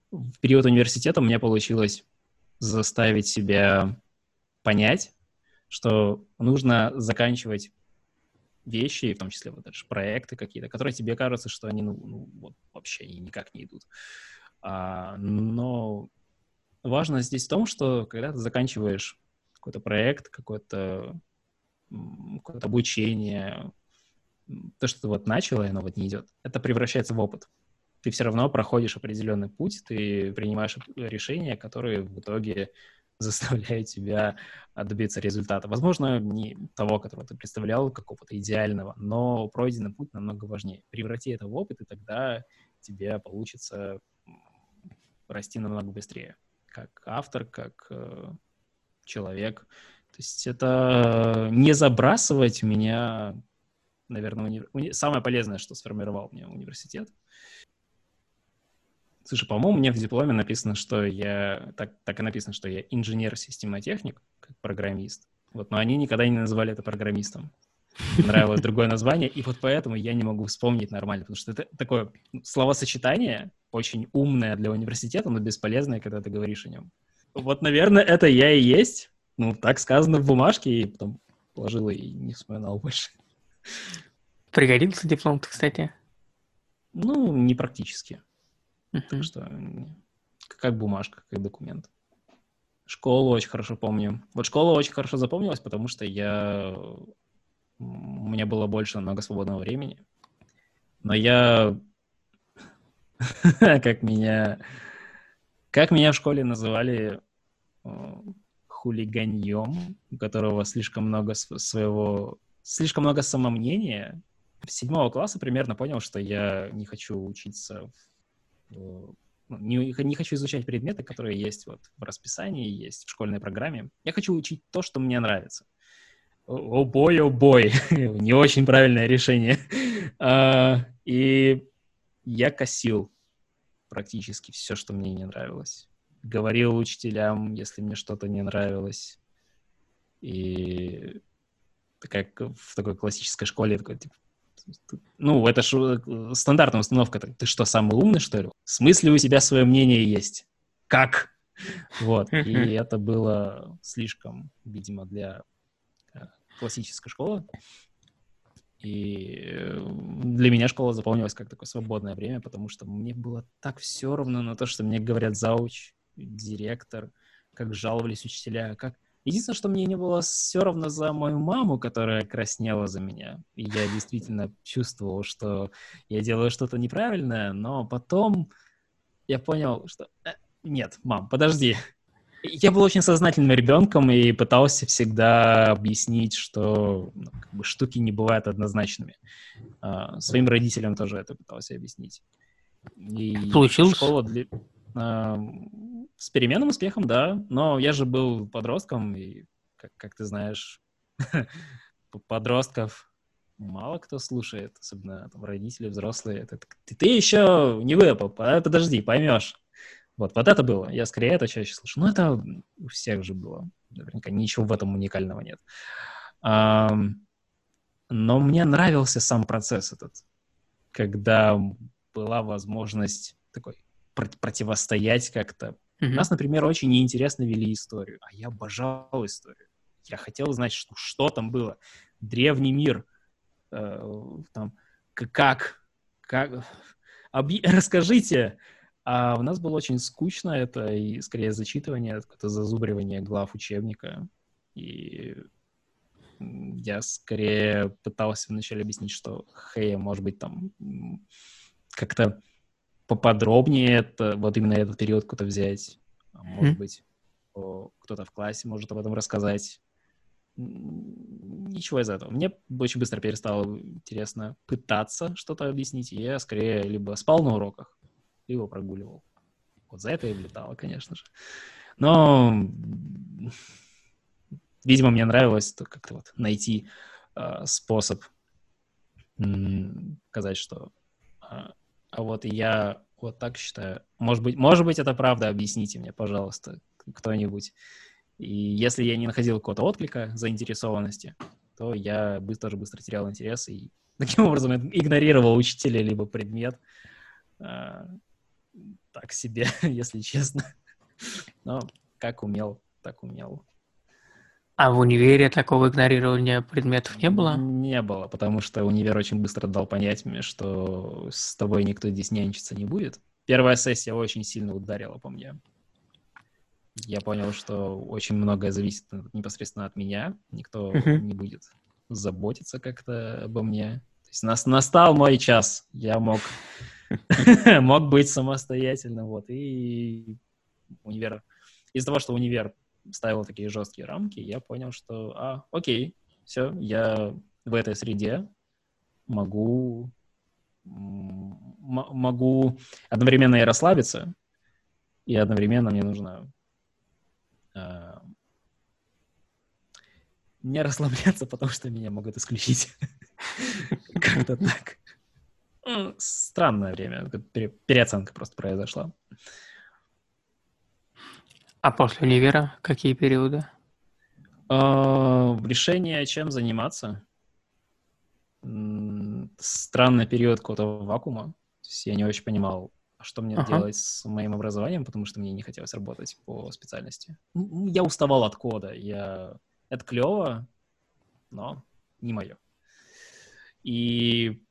в период университета меня получилось заставить себя понять, что нужно заканчивать вещи, в том числе вот даже проекты какие-то, которые тебе кажутся, что они ну, ну вот, вообще никак не идут. А, но важно здесь в том, что когда ты заканчиваешь какой-то проект, какое-то какое обучение, то, что ты вот начал, и оно вот не идет, это превращается в опыт. Ты все равно проходишь определенный путь, ты принимаешь решения, которые в итоге (laughs) заставляют тебя добиться результата. Возможно, не того, которого ты представлял, какого-то идеального, но пройденный путь намного важнее. Преврати это в опыт, и тогда тебе получится расти намного быстрее. Как автор, как э, человек. То есть это не забрасывать меня наверное, уни... Уни... самое полезное, что сформировал мне университет. Слушай, по-моему, мне в дипломе написано, что я... Так, так и написано, что я инженер-системотехник, как программист. Вот, но они никогда не называли это программистом. Нравилось другое название, и вот поэтому я не могу вспомнить нормально, потому что это такое словосочетание очень умное для университета, но бесполезное, когда ты говоришь о нем. Вот, наверное, это я и есть. Ну, так сказано в бумажке, и потом положил и не вспоминал больше. Пригодился диплом кстати? Ну, не практически. Uh-huh. Так что как бумажка, как документ. Школу очень хорошо помню. Вот школа очень хорошо запомнилась, потому что я... У меня было больше намного свободного времени. Но я... (laughs) как меня... Как меня в школе называли хулиганьем, у которого слишком много своего слишком много самомнения. С седьмого класса примерно понял, что я не хочу учиться, в, ну, не, не хочу изучать предметы, которые есть вот в расписании, есть в школьной программе. Я хочу учить то, что мне нравится. О бой, о бой, (laughs) не очень правильное решение. (laughs) А, и я косил практически все, что мне не нравилось. Говорил учителям, если мне что-то не нравилось. И такая в такой классической школе, такой, типа, ну, это же э, стандартная установка. Ты что, самый умный, что ли? В смысле у тебя свое мнение есть? Как? Вот. И это было слишком, видимо, для э, классической школы. И э, для меня школа запомнилась как такое свободное время, потому что мне было так все равно на то, что мне говорят зауч, директор, как жаловались учителя, как Единственное, что мне не было все равно за мою маму, которая краснела за меня. И я действительно чувствовал, что я делаю что-то неправильное, но потом я понял, что э, нет, мам, подожди. Я был очень сознательным ребенком и пытался всегда объяснить, что ну, как бы, штуки не бывают однозначными. А, своим родителям тоже это пытался объяснить. И Получилось? Школа для с переменным успехом, да. Но я же был подростком, и, как, как ты знаешь, (laughs) подростков мало кто слушает, особенно там, родители, взрослые. Это, ты, ты еще не выпал, подожди, поймешь. Вот, вот это было. Я скорее это чаще слышу. Но это у всех же было. Наверняка ничего в этом уникального нет. А, но мне нравился сам процесс этот, когда была возможность такой противостоять как-то. Mm-hmm. Нас, например, очень неинтересно вели историю, а я обожал историю. Я хотел знать, что, что там было. Древний мир, э, там, как, как, объ... (laughs) расскажите. А у нас было очень скучно это, и скорее зачитывание, это зазубривание глав учебника. И я скорее пытался вначале объяснить, что, хей, может быть, там как-то поподробнее это, вот именно этот период кто-то взять. А может mm-hmm. быть, кто-то в классе может об этом рассказать. ничего из этого. Мне очень быстро перестало интересно пытаться что-то объяснить, и я скорее либо спал на уроках, либо прогуливал. Вот за это и влетало, конечно же. Но, видимо, мне нравилось как-то вот найти э, способ сказать, что а, а вот я вот так считаю. Может быть, может быть, это правда, объясните мне, пожалуйста, кто-нибудь. И если я не находил какого-то отклика, заинтересованности, то я быстро, тоже быстро терял интерес и таким образом игнорировал учителя либо предмет. А, так себе, (laughs) если честно. Но как умел, так умел. А в универе такого игнорирования предметов не было? Не было, потому что универ очень быстро дал понять мне, что с тобой никто здесь нянчиться не будет. Первая сессия очень сильно ударила по мне. Я понял, что очень многое зависит непосредственно от меня. Никто uh-huh. не будет заботиться как-то обо мне. То есть нас, настал мой час. Я мог, (laughs) мог быть самостоятельным. Вот. И универ... Из-за того, что универ ставил такие жесткие рамки, я понял, что, а, окей, все, я в этой среде могу, могу одновременно и расслабиться, и одновременно мне нужно э, не расслабляться, потому что меня могут исключить. (laughs) Как-то так. Странное время, переоценка просто произошла. А после универа какие периоды? Uh, решение, чем заниматься. Странный период какого-то вакуума. То есть я не очень понимал, что мне ага. делать с моим образованием, потому что мне не хотелось работать по специальности. Я уставал от кода. Я... Это клево, но не мое. И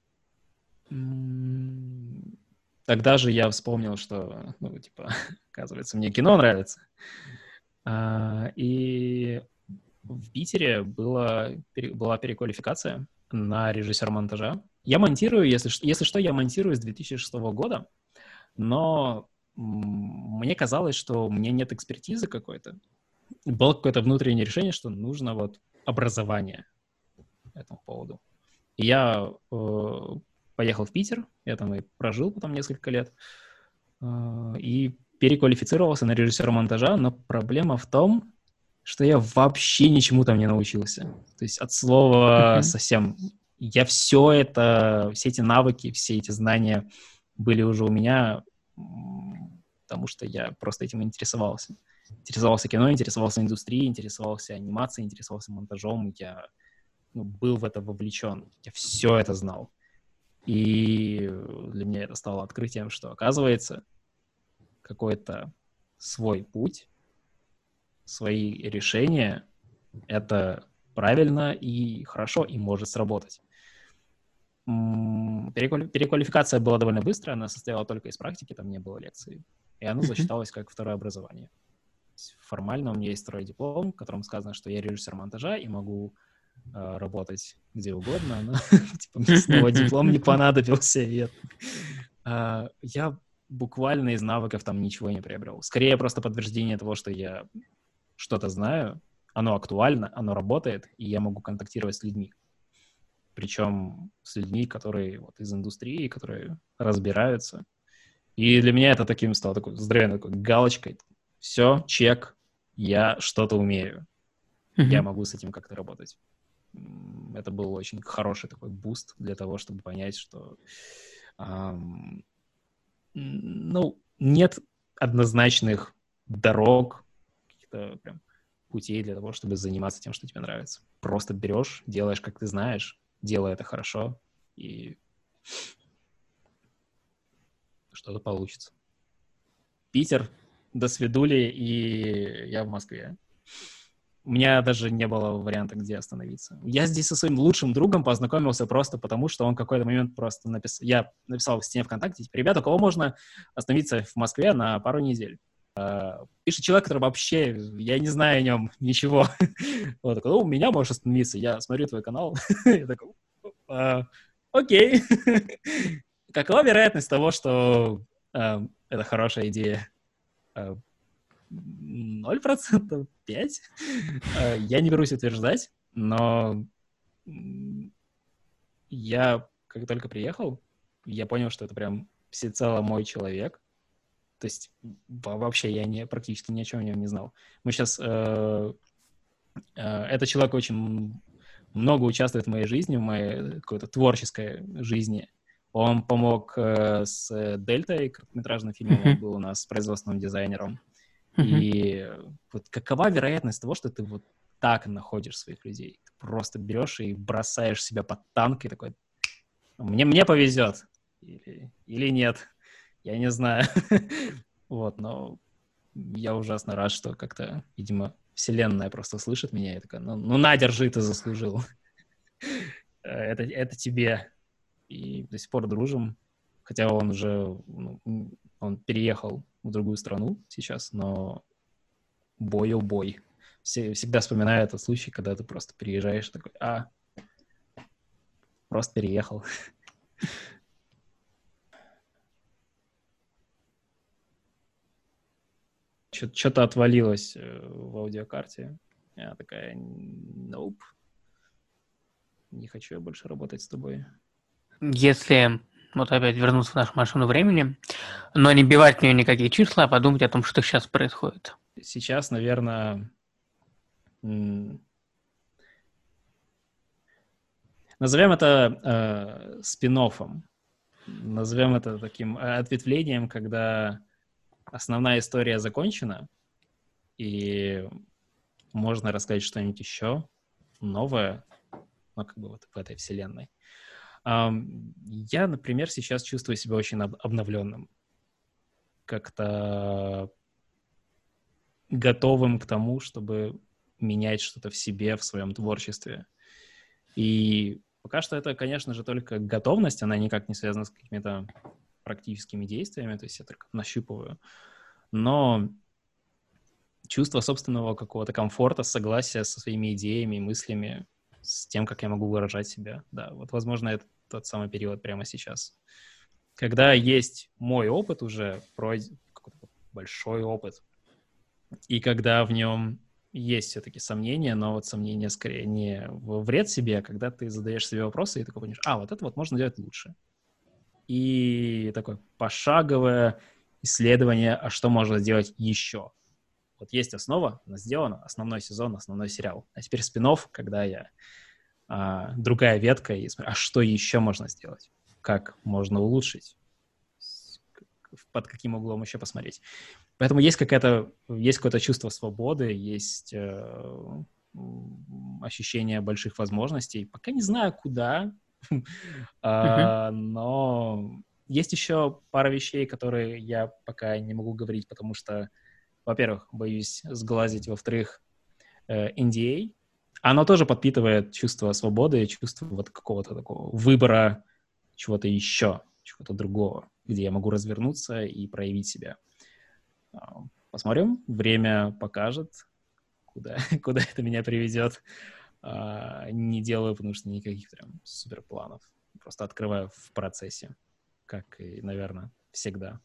Тогда же я вспомнил, что, ну, типа, (laughs) оказывается, мне кино нравится. А, и в Питере была, была переквалификация на режиссер монтажа. Я монтирую, если, если что, я монтирую с 2006 года, но мне казалось, что у меня нет экспертизы какой-то. Было какое-то внутреннее решение, что нужно вот образование этому поводу. Я э, поехал в Питер, я там и прожил потом несколько лет, а, и переквалифицировался на режиссера монтажа, но проблема в том, что я вообще ничему там не научился. То есть от слова совсем. Я все это, все эти навыки, все эти знания были уже у меня, потому что я просто этим интересовался. Интересовался кино, интересовался индустрией, интересовался анимацией, интересовался монтажом. Я ну, был в это вовлечен. Я все это знал. И для меня это стало открытием, что оказывается какой-то свой путь, свои решения — это правильно и хорошо, и может сработать. Переквалификация была довольно быстрая, она состояла только из практики, там не было лекций, и оно засчиталось как второе образование. Формально у меня есть второй диплом, в котором сказано, что я режиссер монтажа и могу работать где угодно, но (laughs) типа мне снова диплом не понадобился. И а, я буквально из навыков там ничего не приобрел. Скорее просто подтверждение того, что я что-то знаю, оно актуально, оно работает, и я могу контактировать с людьми. Причем с людьми, которые вот из индустрии, которые разбираются. И для меня это таким стало такой здоровенной такой галочкой. Все, чек, я что-то умею. Mm-hmm. Я могу с этим как-то работать это был очень хороший такой буст для того, чтобы понять, что эм, ну, нет однозначных дорог, каких-то прям путей для того, чтобы заниматься тем, что тебе нравится. Просто берешь, делаешь, как ты знаешь, делай это хорошо, и что-то получится. Питер, до свидули, и я в Москве у меня даже не было варианта, где остановиться. Я здесь со своим лучшим другом познакомился просто потому, что он какой-то момент просто написал... Я написал в стене ВКонтакте, типа, ребята, у кого можно остановиться в Москве на пару недель? Uh, пишет человек, который вообще, я не знаю о нем ничего. (laughs) Он такой, ну, у меня можешь остановиться. Я смотрю твой канал. (laughs) Я такой, «А, окей. (laughs) Какова вероятность того, что uh, это хорошая идея? Uh, 0%, 5%. Я не берусь утверждать, но я, как только приехал, я понял, что это прям всецело мой человек. То есть вообще я не, практически ни о чем о нем не знал. Мы сейчас... Э, э, этот человек очень много участвует в моей жизни, в моей какой-то творческой жизни. Он помог э, с Дельтой, короткометражным фильмом, он был у нас производственным дизайнером. И вот какова вероятность того, что ты вот так находишь своих людей? Ты просто берешь и бросаешь себя под танк и такой, мне, мне повезет. Или, или нет. Я не знаю. (laughs) вот, но я ужасно рад, что как-то, видимо, вселенная просто слышит меня и такая, ну, ну на, держи, ты заслужил. (laughs) это, это тебе и до сих пор дружим, хотя он уже, ну, он переехал в другую страну сейчас, но бой о бой. Все, всегда вспоминаю этот случай, когда ты просто переезжаешь такой, а, просто переехал. (laughs) Что-то отвалилось э, в аудиокарте. Я такая, nope. Не хочу я больше работать с тобой. Если вот опять вернуться в нашу машину времени, но не бивать в нее никакие числа, а подумать о том, что сейчас происходит. Сейчас, наверное, назовем это э, спин -оффом. Назовем это таким э, ответвлением, когда основная история закончена, и можно рассказать что-нибудь еще новое, ну, как бы вот в этой вселенной. Я, например, сейчас чувствую себя очень обновленным. Как-то готовым к тому, чтобы менять что-то в себе, в своем творчестве. И пока что это, конечно же, только готовность, она никак не связана с какими-то практическими действиями, то есть я только нащупываю. Но чувство собственного какого-то комфорта, согласия со своими идеями, мыслями, с тем, как я могу выражать себя. Да, вот, возможно, это тот самый период прямо сейчас. Когда есть мой опыт уже, какой-то большой опыт, и когда в нем есть все-таки сомнения, но вот сомнения скорее не в вред себе, а когда ты задаешь себе вопросы и такой понимаешь, а, вот это вот можно делать лучше. И такое пошаговое исследование, а что можно сделать еще. Вот есть основа, она сделана, основной сезон, основной сериал. А теперь спин когда я а, другая ветка, и смотрю, а что еще можно сделать? Как можно улучшить? Под каким углом еще посмотреть? Поэтому есть какая-то, есть какое-то чувство свободы, есть э, ощущение больших возможностей. Пока не знаю, куда, (laughs) а, но есть еще пара вещей, которые я пока не могу говорить, потому что, во-первых, боюсь сглазить, во-вторых, э, NDA, оно тоже подпитывает чувство свободы, чувство вот какого-то такого выбора чего-то еще, чего-то другого, где я могу развернуться и проявить себя. Посмотрим, время покажет, куда, (laughs) куда это меня приведет. А, не делаю, потому что никаких прям супер планов. Просто открываю в процессе, как и, наверное, всегда.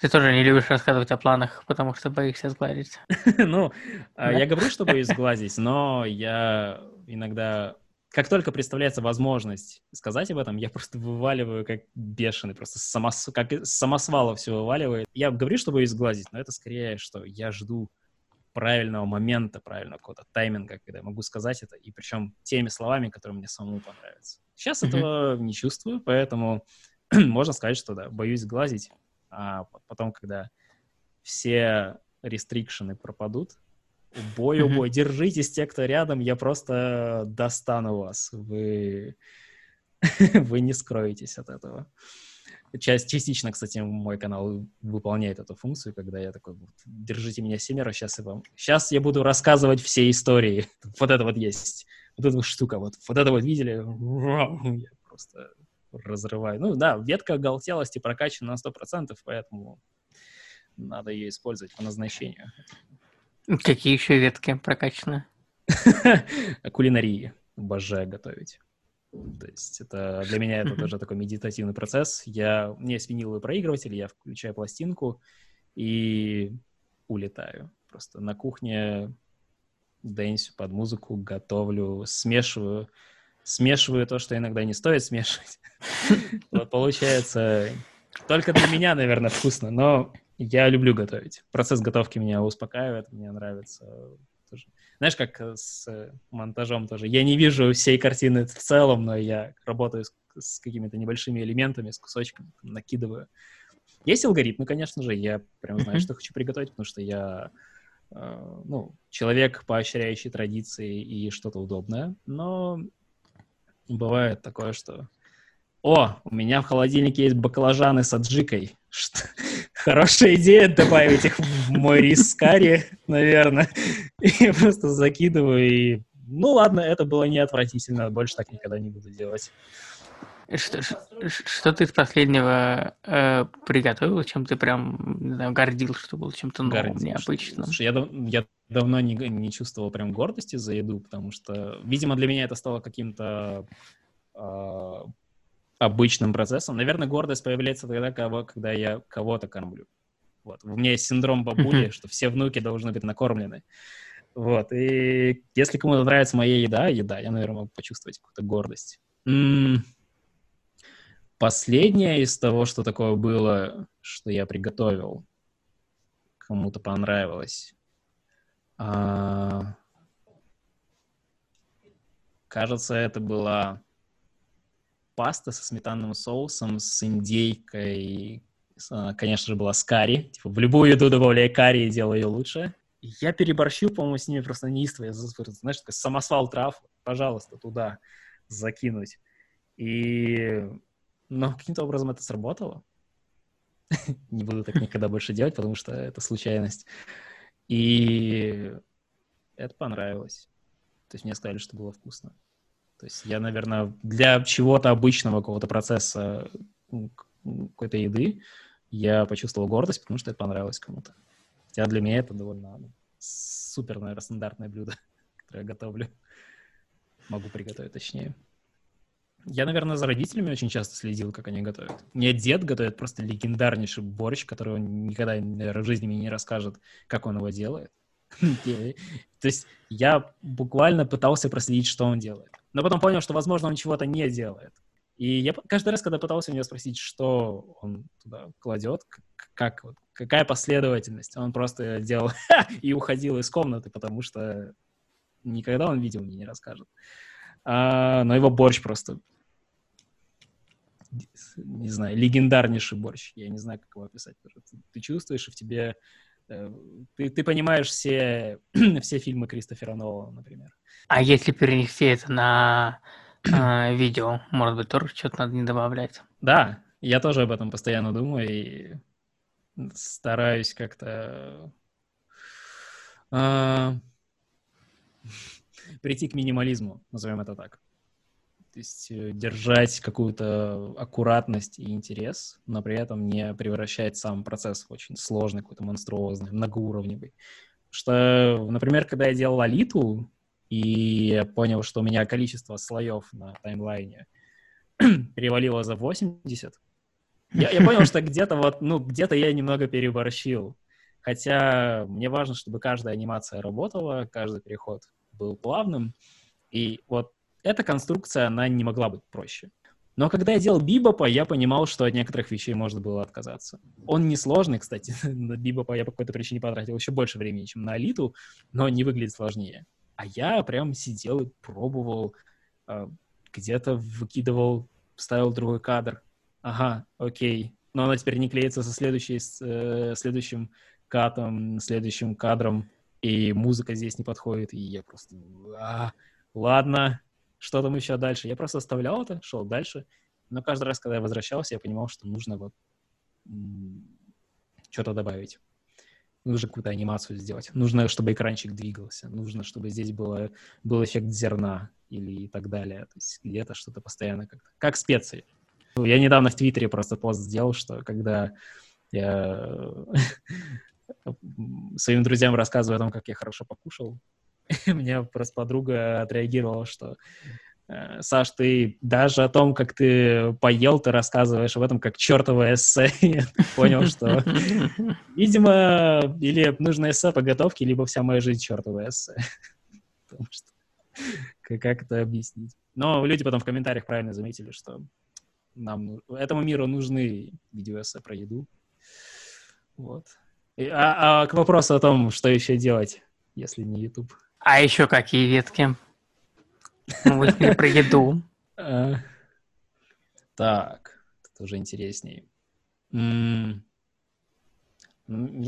Ты тоже не любишь рассказывать о планах, потому что боишься сгладить. (laughs) Ну, а, я говорю, что боюсь (laughs) сгладить, но я иногда как только представляется возможность сказать об этом, я просто вываливаю как бешеный, просто самос... как самосвала все вываливает. Я говорю, что боюсь сглазить, но это скорее, что я жду правильного момента, правильного какого-то тайминга, когда я могу сказать это, и причем теми словами, которые мне самому понравятся. Сейчас mm-hmm. этого не чувствую, поэтому (clears throat) можно сказать, что да, боюсь сглазить, а потом, когда все рестрикшены пропадут, бой, о бой, держитесь, те, кто рядом, я просто достану вас. Вы, (laughs) вы не скроетесь от этого. Часть, частично, кстати, мой канал выполняет эту функцию, когда я такой, вот, держите меня семеро, сейчас я вам... Сейчас я буду рассказывать все истории. (laughs) Вот это вот есть. Вот эта вот штука, вот, вот это вот видели? (laughs) Я просто разрываю. Ну да, ветка оголтелости прокачана на 100%, поэтому надо ее использовать по назначению. Какие еще ветки прокачаны? (laughs) Кулинарии. Обожаю готовить. То есть это для меня это тоже такой медитативный процесс. Я, у меня есть виниловый проигрыватель, я включаю пластинку и улетаю. Просто на кухне дэнсю под музыку, готовлю, смешиваю, смешиваю то, что иногда не стоит смешивать. (laughs) Вот получается, только для меня, наверное, вкусно, но я люблю готовить. Процесс готовки меня успокаивает, мне нравится. Тоже. Знаешь, как с монтажом тоже. Я не вижу всей картины в целом, но я работаю с, с какими-то небольшими элементами, с кусочками, накидываю. Есть алгоритмы, конечно же, я прям знаю, что хочу приготовить, потому что я э, ну, человек, поощряющий традиции и что-то удобное, но бывает такое, что о, у меня в холодильнике есть баклажаны с аджикой. (laughs) Что? Хорошая идея добавить их в мой рис с карри, наверное. И я просто закидываю и... Ну ладно, это было не отвратительно, больше так никогда не буду делать. Что, что ты из последнего э, приготовил, чем ты прям знаю, гордил, что было чем-то новым, гордил, необычным? Слушай, я, я давно не, не чувствовал прям гордости за еду, потому что, видимо, для меня это стало каким-то э, обычным процессом. Наверное, гордость появляется тогда, кого, когда я кого-то кормлю. Вот. У меня есть синдром бабули, что все внуки должны быть накормлены. Вот. И если кому-то нравится моя еда, еда, я, наверное, могу почувствовать какую-то гордость. М-м- Последнее из того, что такое было, что я приготовил, кому-то понравилось. А... Кажется, это была паста со сметанным соусом, с индейкой. Конечно же, была с карри. Типа, в любую еду добавляя карри и делаю ее лучше. Я переборщил, по-моему, с ними просто неистово. Я, знаешь, такой самосвал трав, пожалуйста, туда закинуть. И но каким-то образом это сработало. (laughs) Не буду так никогда больше делать, потому что это случайность. И это понравилось. То есть мне сказали, что было вкусно. То есть я, наверное, для чего-то обычного какого-то процесса какой-то еды я почувствовал гордость, потому что это понравилось кому-то. Хотя для меня это довольно ну, супер, наверное, стандартное блюдо, (laughs) которое я готовлю. Могу приготовить точнее. Я, наверное, за родителями очень часто следил, как они готовят. Мне дед готовит просто легендарнейший борщ, который он никогда, наверное, в жизни мне не расскажет, как он его делает. (laughs) То есть я буквально пытался проследить, что он делает. Но потом понял, что, возможно, он чего-то не делает. И я каждый раз, когда пытался у него спросить, что он туда кладет, как, какая последовательность, он просто делал (laughs) и уходил из комнаты, потому что никогда он видел мне не расскажет. А, но его борщ просто не знаю, легендарнейший борщ. Я не знаю, как его описать. Ты чувствуешь, и в тебе... Э, ты, ты понимаешь все, (clears throat) все фильмы Кристофера Нолана, например. А если перенести это на э, (clears throat) видео, может быть, тоже что-то надо не добавлять? Да, я тоже об этом постоянно думаю и стараюсь как-то... Э, (laughs) прийти к минимализму, назовем это так. То есть э, держать какую-то аккуратность и интерес, но при этом не превращать сам процесс в очень сложный, какой-то монструозный, многоуровневый. Что, например, когда я делал Алиту, и понял, что у меня количество слоев на таймлайне (clears throat) перевалило за 80, я, я понял, что где-то вот, ну, где-то я немного переборщил. Хотя мне важно, чтобы каждая анимация работала, каждый переход был плавным. И вот эта конструкция, она не могла быть проще. Но когда я делал Бибопа, я понимал, что от некоторых вещей можно было отказаться. Он несложный, кстати. (laughs) На Бибопа я по какой-то причине потратил еще больше времени, чем на Алиту, но не выглядит сложнее. А я прям сидел и пробовал, а, где-то выкидывал, ставил другой кадр. Ага, окей. Но она теперь не клеится со следующей, с, э, следующим катом, следующим кадром, и музыка здесь не подходит, и я просто... А, ладно, что там еще дальше. Я просто оставлял это, шел дальше. Но каждый раз, когда я возвращался, я понимал, что нужно вот что-то добавить. Нужно какую-то анимацию сделать. Нужно, чтобы экранчик двигался. Нужно, чтобы здесь было, был эффект зерна или и так далее. То есть где-то что-то постоянно как-то. Как специи. Я недавно в Твиттере просто пост сделал, что когда я (laughs) своим друзьям рассказываю о том, как я хорошо покушал, (laughs) Мне просто подруга отреагировала, что э, Саш, ты даже о том, как ты поел, ты рассказываешь об этом как чертовое эссе. (laughs) Я понял, что, (laughs) видимо, или нужно эссе по готовке, либо вся моя жизнь чертовое эссе. потому что как это объяснить? Но люди потом в комментариях правильно заметили, что нам этому миру нужны видеоэссе про еду. Вот. А, а к вопросу о том, что еще делать, если не YouTube. А еще какие ветки? Мы про еду. А, так, это уже интереснее. Мне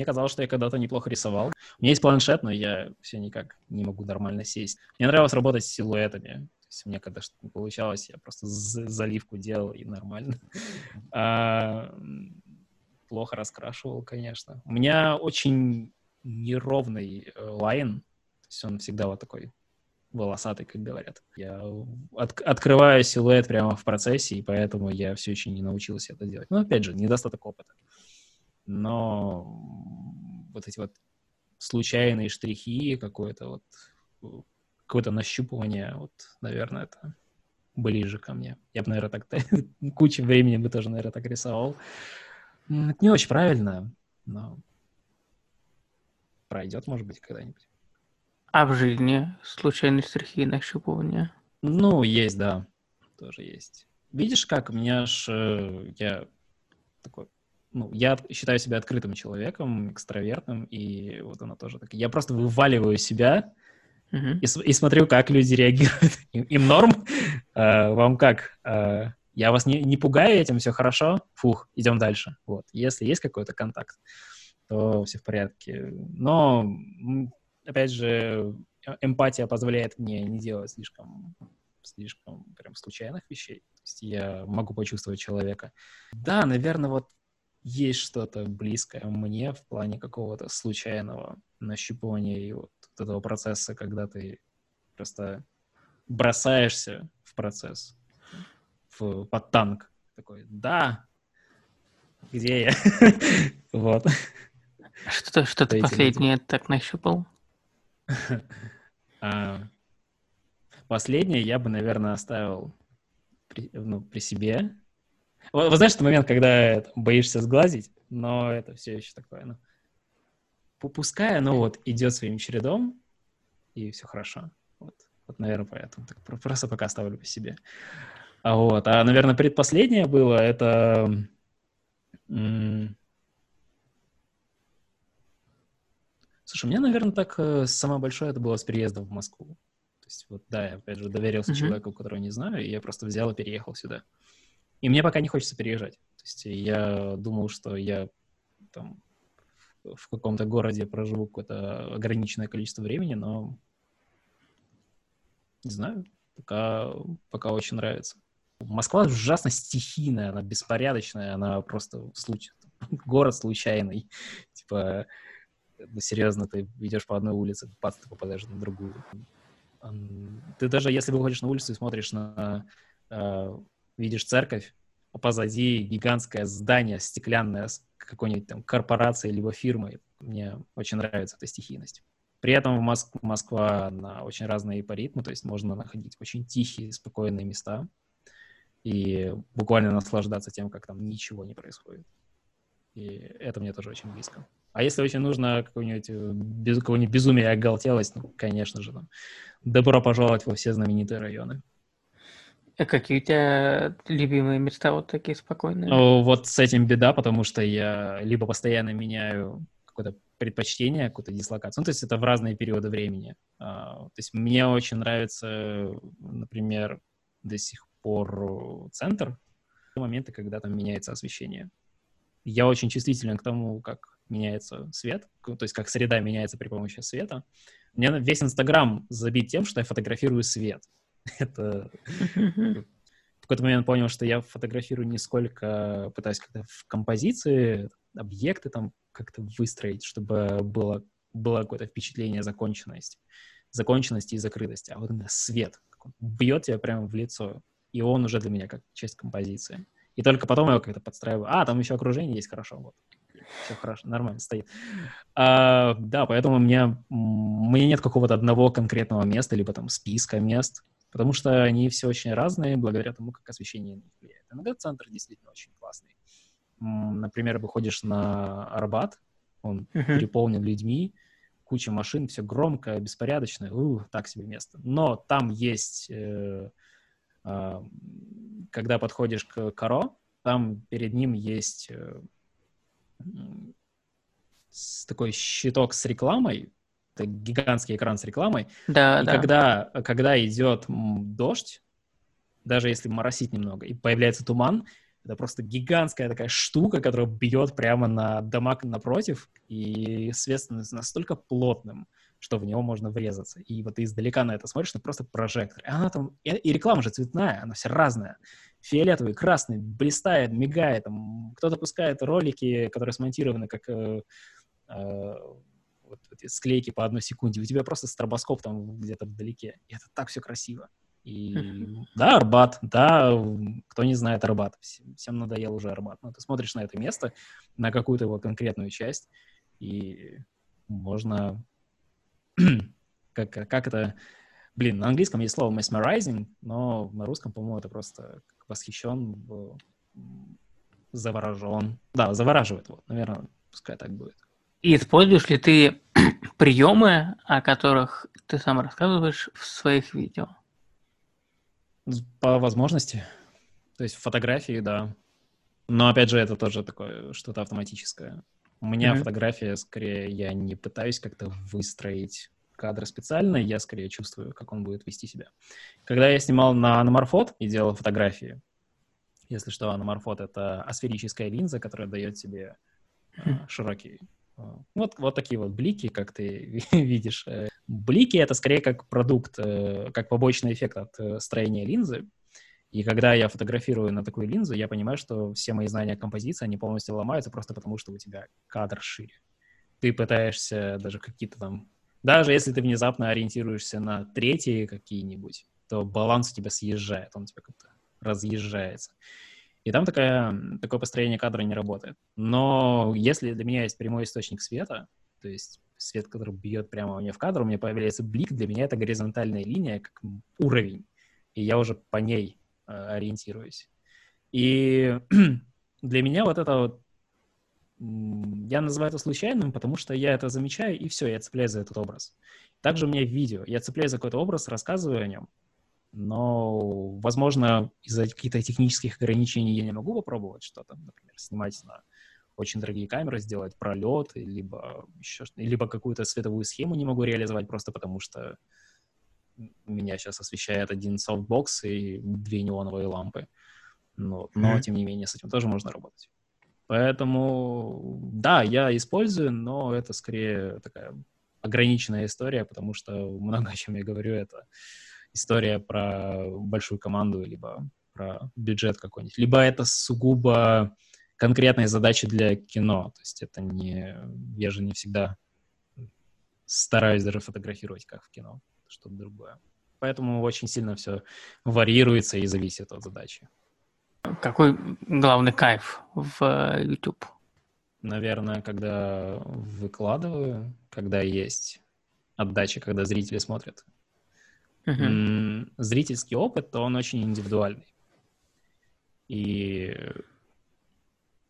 казалось, что я когда-то неплохо рисовал. У меня есть планшет, но я все никак не могу нормально сесть. Мне нравилось работать с силуэтами. То есть мне когда что-то получалось, я просто заливку делал, и нормально. А, плохо раскрашивал, конечно. У меня очень неровный э, лайн. Есть он всегда вот такой волосатый, как говорят. Я от, открываю силуэт прямо в процессе, и поэтому я все еще не научился это делать. Но, опять же, недостаток опыта но вот эти вот случайные штрихи, какое-то вот какое-то нащупывание, вот, наверное, это ближе ко мне. Я бы, наверное, так (laughs) кучу времени бы тоже, наверное, так рисовал. Это не очень правильно, но пройдет, может быть, когда-нибудь. А в жизни случайные штрихи и нащупывания? Ну, есть, да, тоже есть. Видишь, как у меня ж, э, я такой ну, я считаю себя открытым человеком, экстравертным, и вот она тоже так. Я просто вываливаю себя uh-huh. и, и смотрю, как люди реагируют. (laughs) Им, им норм? А, вам как? А, я вас не, не пугаю этим, все хорошо? Фух, идем дальше. Вот. Если есть какой-то контакт, то все в порядке. Но, опять же, э, эмпатия позволяет мне не делать слишком слишком прям случайных вещей. То есть я могу почувствовать человека. Да, наверное, вот есть что-то близкое мне в плане какого-то случайного нащупывания и вот этого процесса, когда ты просто бросаешься в процесс, в, под танк. Такой, да, где я? (laughs) вот. Что, что ты последнее так нащупал? (laughs) а, последнее я бы, наверное, оставил при, ну, при себе, вы знаешь, что момент, когда боишься сглазить, но это все еще такое, ну, пускай оно вот идет своим чередом, и все хорошо. Вот, вот наверное, поэтому. Так, просто пока оставлю по себе. А вот, а, наверное, предпоследнее было, это... Слушай, у меня, наверное, так э, самое большое это было с переездом в Москву. То есть, вот, да, я, опять же, доверился mm-hmm. человеку, которого не знаю, и я просто взял и переехал сюда. И мне пока не хочется переезжать. То есть я думал, что я там в каком-то городе проживу какое-то ограниченное количество времени, но не знаю, пока, пока очень нравится. Москва ужасно стихийная, она беспорядочная, она просто случай, (laughs) город случайный. Типа, серьезно, ты идешь по одной улице, пац, ты попадаешь на другую. Ты даже, если выходишь на улицу и смотришь на а, видишь церковь, а позади гигантское здание стеклянное с какой-нибудь там корпорацией либо фирмой. Мне очень нравится эта стихийность. При этом Моск... Москва на очень разные по ритму, то есть можно находить очень тихие, спокойные места и буквально наслаждаться тем, как там ничего не происходит. И это мне тоже очень близко. А если очень нужно какое-нибудь, э, без, какое-нибудь безумие оголтелость, ну, конечно же, там, добро пожаловать во все знаменитые районы. А какие у тебя любимые места вот такие спокойные? Ну, вот с этим беда, потому что я либо постоянно меняю какое-то предпочтение, какую-то дислокацию. Ну, то есть это в разные периоды времени. А, то есть мне очень нравится, например, до сих пор центр, моменты, когда там меняется освещение. Я очень чувствителен к тому, как меняется свет, то есть как среда меняется при помощи света. Меня весь Инстаграм забит тем, что я фотографирую свет. (laughs) Это в какой-то момент понял, что я фотографирую не сколько пытаюсь как-то в композиции, объекты там как-то выстроить, чтобы было, было какое-то впечатление законченности, законченности и закрытости. А вот свет бьет тебя прямо в лицо, и он уже для меня как часть композиции. И только потом я его как-то подстраиваю. А, там еще окружение есть, хорошо, вот. Все хорошо, нормально стоит. А, да, поэтому у меня, у меня нет какого-то одного конкретного места, либо там списка мест, потому что они все очень разные благодаря тому, как освещение влияет. Иногда центр действительно очень классный. Например, выходишь на Арбат, он uh-huh. переполнен людьми, куча машин, все громко, беспорядочно, у, так себе место. Но там есть, э, э, когда подходишь к Каро, там перед ним есть э, такой щиток с рекламой, это гигантский экран с рекламой. Да, и да. когда, когда идет дождь, даже если моросить немного, и появляется туман, это просто гигантская такая штука, которая бьет прямо на дома напротив, и свет становится настолько плотным, что в него можно врезаться. И вот ты издалека на это смотришь, это просто прожектор. И она там, и, и реклама же цветная, она вся разная. Фиолетовый, красный, блистает, мигает. Там, кто-то пускает ролики, которые смонтированы как э, э, вот эти склейки по одной секунде. У тебя просто стробоскоп там где-то вдалеке. И это так все красиво. И да, Арбат, да, кто не знает Арбат, всем надоел уже Арбат. Но ты смотришь на это место, на какую-то его конкретную часть, и можно... (clears throat) как, как это... Блин, на английском есть слово mesmerizing, но на русском, по-моему, это просто восхищен, заворожен. Да, завораживает, вот, наверное, пускай так будет. И используешь ли ты (clears throat) приемы, о которых ты сам рассказываешь в своих видео? По возможности. То есть фотографии, да. Но опять же, это тоже такое что-то автоматическое. У меня mm-hmm. фотография, скорее, я не пытаюсь как-то выстроить кадр специально, я скорее чувствую, как он будет вести себя. Когда я снимал на аноморфот и делал фотографии, если что, аноморфот — это асферическая линза, которая дает тебе mm-hmm. широкий вот, вот такие вот блики, как ты (laughs) видишь. Э, блики — это скорее как продукт, э, как побочный эффект от э, строения линзы. И когда я фотографирую на такую линзу, я понимаю, что все мои знания композиции, они полностью ломаются просто потому, что у тебя кадр шире. Ты пытаешься даже какие-то там... Даже если ты внезапно ориентируешься на третьи какие-нибудь, то баланс у тебя съезжает, он у тебя как-то разъезжается. И там такая, такое построение кадра не работает. Но если для меня есть прямой источник света, то есть свет, который бьет прямо мне в кадр, у меня появляется блик, для меня это горизонтальная линия, как уровень, и я уже по ней э, ориентируюсь. И (clears throat) для меня вот это вот, я называю это случайным, потому что я это замечаю, и все, я цепляюсь за этот образ. Также у меня в видео, я цепляюсь за какой-то образ, рассказываю о нем, но, возможно, из-за каких-то технических ограничений я не могу попробовать что-то, например, снимать на очень дорогие камеры, сделать пролет, либо еще либо какую-то световую схему не могу реализовать просто потому, что меня сейчас освещает один софтбокс и две неоновые лампы. Но, но mm-hmm. тем не менее, с этим тоже можно работать. Поэтому, да, я использую, но это скорее такая ограниченная история, потому что много о чем я говорю, это история про большую команду, либо про бюджет какой-нибудь. Либо это сугубо конкретные задачи для кино. То есть это не... Я же не всегда стараюсь даже фотографировать, как в кино. Что-то другое. Поэтому очень сильно все варьируется и зависит от задачи. Какой главный кайф в э, YouTube? Наверное, когда выкладываю, когда есть отдача, когда зрители смотрят. Uh-huh. Зрительский опыт, то он очень индивидуальный. И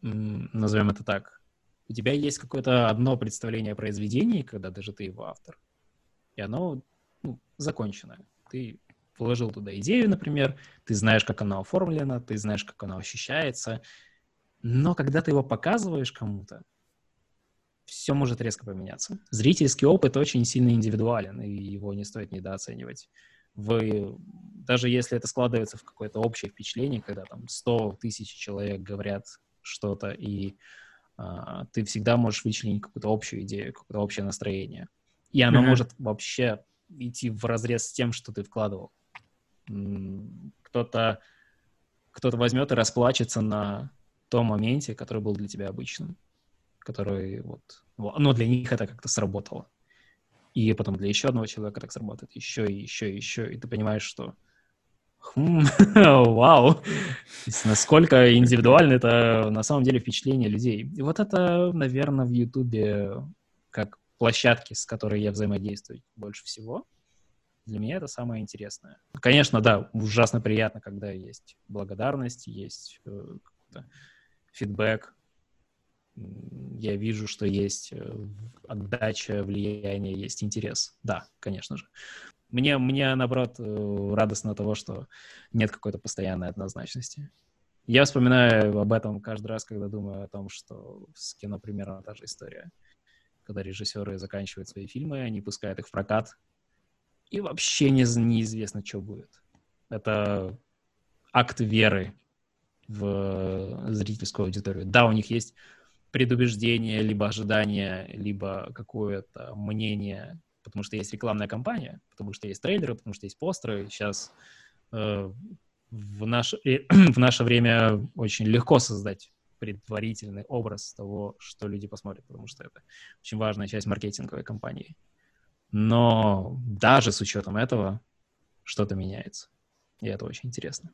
назовем это так. У тебя есть какое-то одно представление о произведении, когда даже ты его автор, и оно ну, законченное. Ты вложил туда идею, например, ты знаешь, как оно оформлено, ты знаешь, как оно ощущается, но когда ты его показываешь кому-то, все может резко поменяться. Зрительский опыт очень сильно индивидуален, и его не стоит недооценивать. Вы, даже если это складывается в какое-то общее впечатление, когда там 100 тысяч человек говорят что-то, и а, ты всегда можешь вычленить какую-то общую идею, какое-то общее настроение. И оно mm-hmm. может вообще идти в разрез с тем, что ты вкладывал. Кто-то кто-то возьмет и расплачется на том моменте, который был для тебя обычным который вот, но для них это как-то сработало. И потом для еще одного человека так сработает, еще и еще и еще, и ты понимаешь, что хм, (laughs) вау, насколько индивидуально это на самом деле впечатление людей. И вот это, наверное, в Ютубе как площадки, с которой я взаимодействую больше всего. Для меня это самое интересное. Конечно, да, ужасно приятно, когда есть благодарность, есть э, фидбэк, я вижу, что есть э, отдача, влияние, есть интерес. Да, конечно же. Мне, мне наоборот, э, радостно того, что нет какой-то постоянной однозначности. Я вспоминаю об этом каждый раз, когда думаю о том, что с кино примерно та же история. Когда режиссеры заканчивают свои фильмы, они пускают их в прокат, и вообще не, неизвестно, что будет. Это акт веры в зрительскую аудиторию. Да, у них есть предубеждение, либо ожидание, либо какое-то мнение, потому что есть рекламная кампания, потому что есть трейлеры, потому что есть постеры. Сейчас э, в, наш, (clears throat) в наше время очень легко создать предварительный образ того, что люди посмотрят, потому что это очень важная часть маркетинговой кампании. Но даже с учетом этого что-то меняется. И это очень интересно.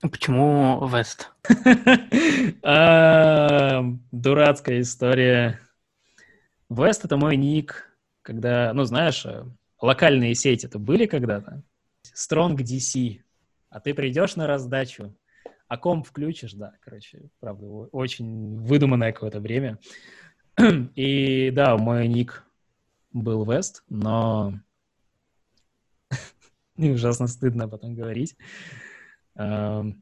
Почему Вест? (laughs) А, дурацкая история. Вест — это мой ник, когда, ну, знаешь, э, локальные сети это были когда-то. Strong DC. А ты придешь на раздачу, а комп включишь, да, короче, правда, очень выдуманное какое-то время. (clears throat) И да, мой ник был Вест, но (laughs) ужасно стыдно об этом говорить. (clears throat)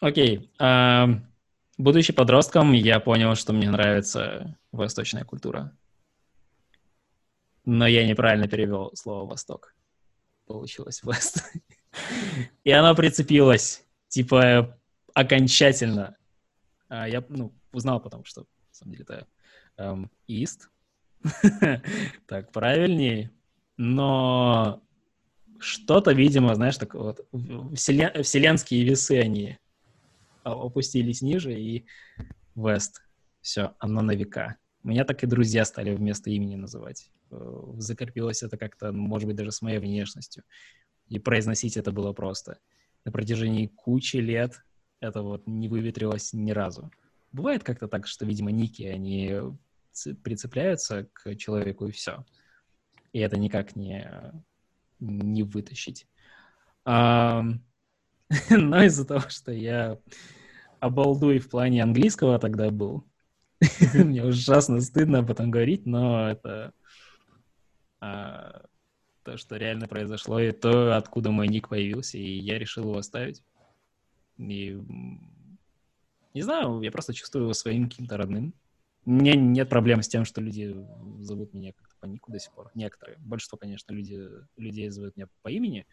Окей. Будучи подростком, я понял, что мне нравится восточная культура. Но я неправильно перевел слово «восток». Получилось (laughs) «вест». И оно прицепилось, типа, окончательно. А я, ну, узнал потом, что, самом деле, это эм, «east». (laughs) так правильнее. Но что-то, видимо, знаешь, так вот, вселен... вселенские весы, они опустились ниже, и Вест. Все, оно на века. Меня так и друзья стали вместо имени называть. Э, закрепилось это как-то, может быть, даже с моей внешностью. И произносить это было просто. На протяжении кучи лет это вот не выветрилось ни разу. Бывает как-то так, что, видимо, ники, они прицепляются к человеку, и все. И это никак не, не вытащить. А, (laughs) но из-за того, что я обалдуй в плане английского тогда был, (laughs) мне ужасно стыдно об этом говорить, но это а, то, что реально произошло, и то, откуда мой ник появился, и я решил его оставить. И не знаю, я просто чувствую его своим каким-то родным. У меня нет проблем с тем, что люди зовут меня как-то по нику до сих пор. Некоторые. Большинство, конечно, люди, людей зовут меня по имени,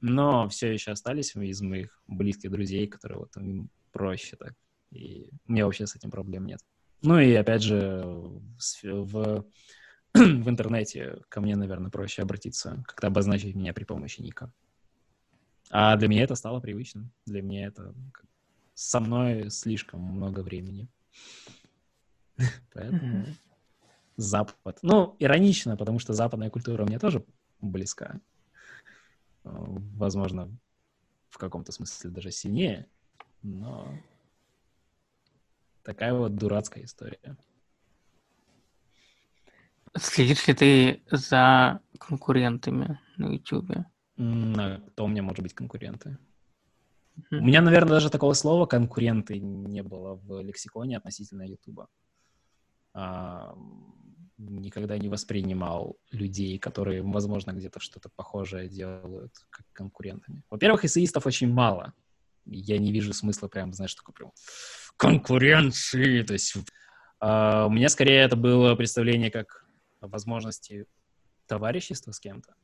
но все еще остались из моих близких друзей, которые вот им проще так. И у меня вообще с этим проблем нет. Ну и опять же, в, (clears throat) в, интернете ко мне, наверное, проще обратиться, как-то обозначить меня при помощи ника. А для меня это стало привычным. Для меня это со мной слишком много времени. (laughs) Поэтому Запад. Ну, иронично, потому что западная культура мне тоже близка. Э, возможно, в каком-то смысле даже сильнее, но такая вот дурацкая история. Следишь ли ты за конкурентами на YouTube? А кто у меня может быть конкуренты? У меня, наверное, даже такого слова конкуренты не было в лексиконе относительно YouTube а, никогда не воспринимал людей, которые, возможно, где-то что-то похожее делают, как конкурентами. Во-первых, эссеистов очень мало. Я не вижу смысла прям, знаешь, такой прям конкуренции. То есть а, у меня скорее это было представление как возможности товарищества с кем-то.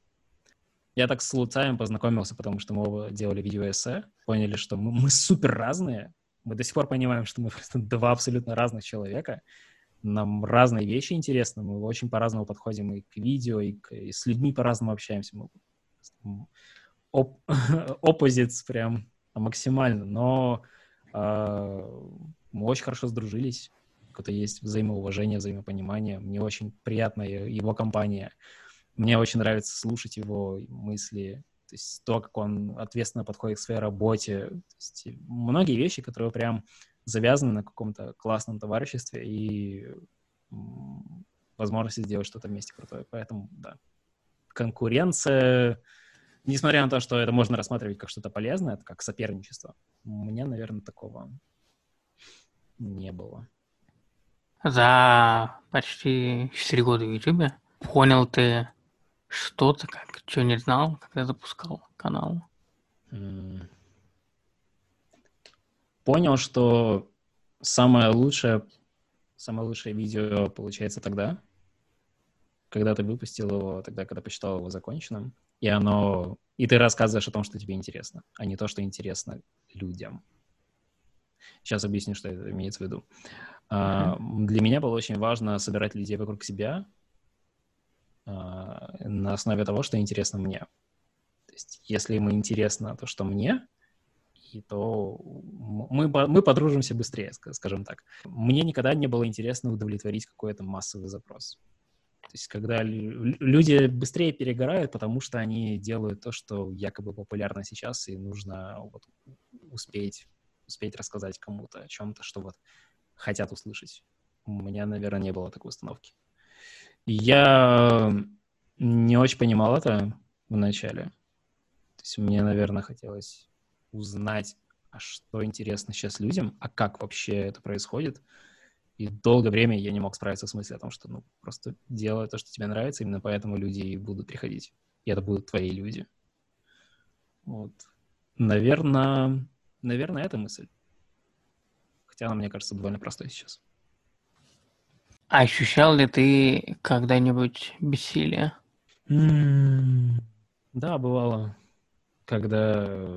Я так с Луцаем познакомился, потому что мы оба делали видеоэссе, поняли, что мы, мы супер разные. Мы до сих пор понимаем, что мы просто два абсолютно разных человека нам разные вещи интересны, мы очень по-разному подходим и к видео, и, к, и с людьми по-разному общаемся. Мы оп, (laughs) оппозиц прям максимально, но э, мы очень хорошо сдружились, какое-то есть взаимоуважение, взаимопонимание. Мне очень приятна его компания. Мне очень нравится слушать его мысли, то есть то, как он ответственно подходит к своей работе. То есть многие вещи, которые прям завязаны на каком-то классном товариществе и возможности сделать что-то вместе крутое. Поэтому, да, конкуренция несмотря на то, что это можно рассматривать как что-то полезное, это как соперничество, у меня, наверное, такого не было. За почти 4 года в Ютубе понял ты что-то, как, что не знал, когда запускал канал? Понял, что самое лучшее, самое лучшее видео получается тогда, когда ты выпустил его, тогда, когда посчитал его законченным, и оно... И ты рассказываешь о том, что тебе интересно, а не то, что интересно людям. Сейчас объясню, что это имеется в виду. Mm-hmm. Для меня было очень важно собирать людей вокруг себя на основе того, что интересно мне. То есть, если ему интересно то, что мне, и то мы, мы подружимся быстрее, скажем так. Мне никогда не было интересно удовлетворить какой-то массовый запрос. То есть, когда люди быстрее перегорают, потому что они делают то, что якобы популярно сейчас, и нужно вот успеть, успеть рассказать кому-то о чем-то, что вот хотят услышать. У меня, наверное, не было такой установки. Я не очень понимал это вначале. То есть мне, наверное, хотелось узнать, а что интересно сейчас людям, а как вообще это происходит. И долгое время я не мог справиться с мыслью о том, что ну просто делай то, что тебе нравится, именно поэтому люди и будут приходить. И это будут твои люди. Вот. Наверное, наверное, это мысль. Хотя она, мне кажется, довольно простой сейчас. А ощущал ли ты когда-нибудь бессилие? Да, бывало. Когда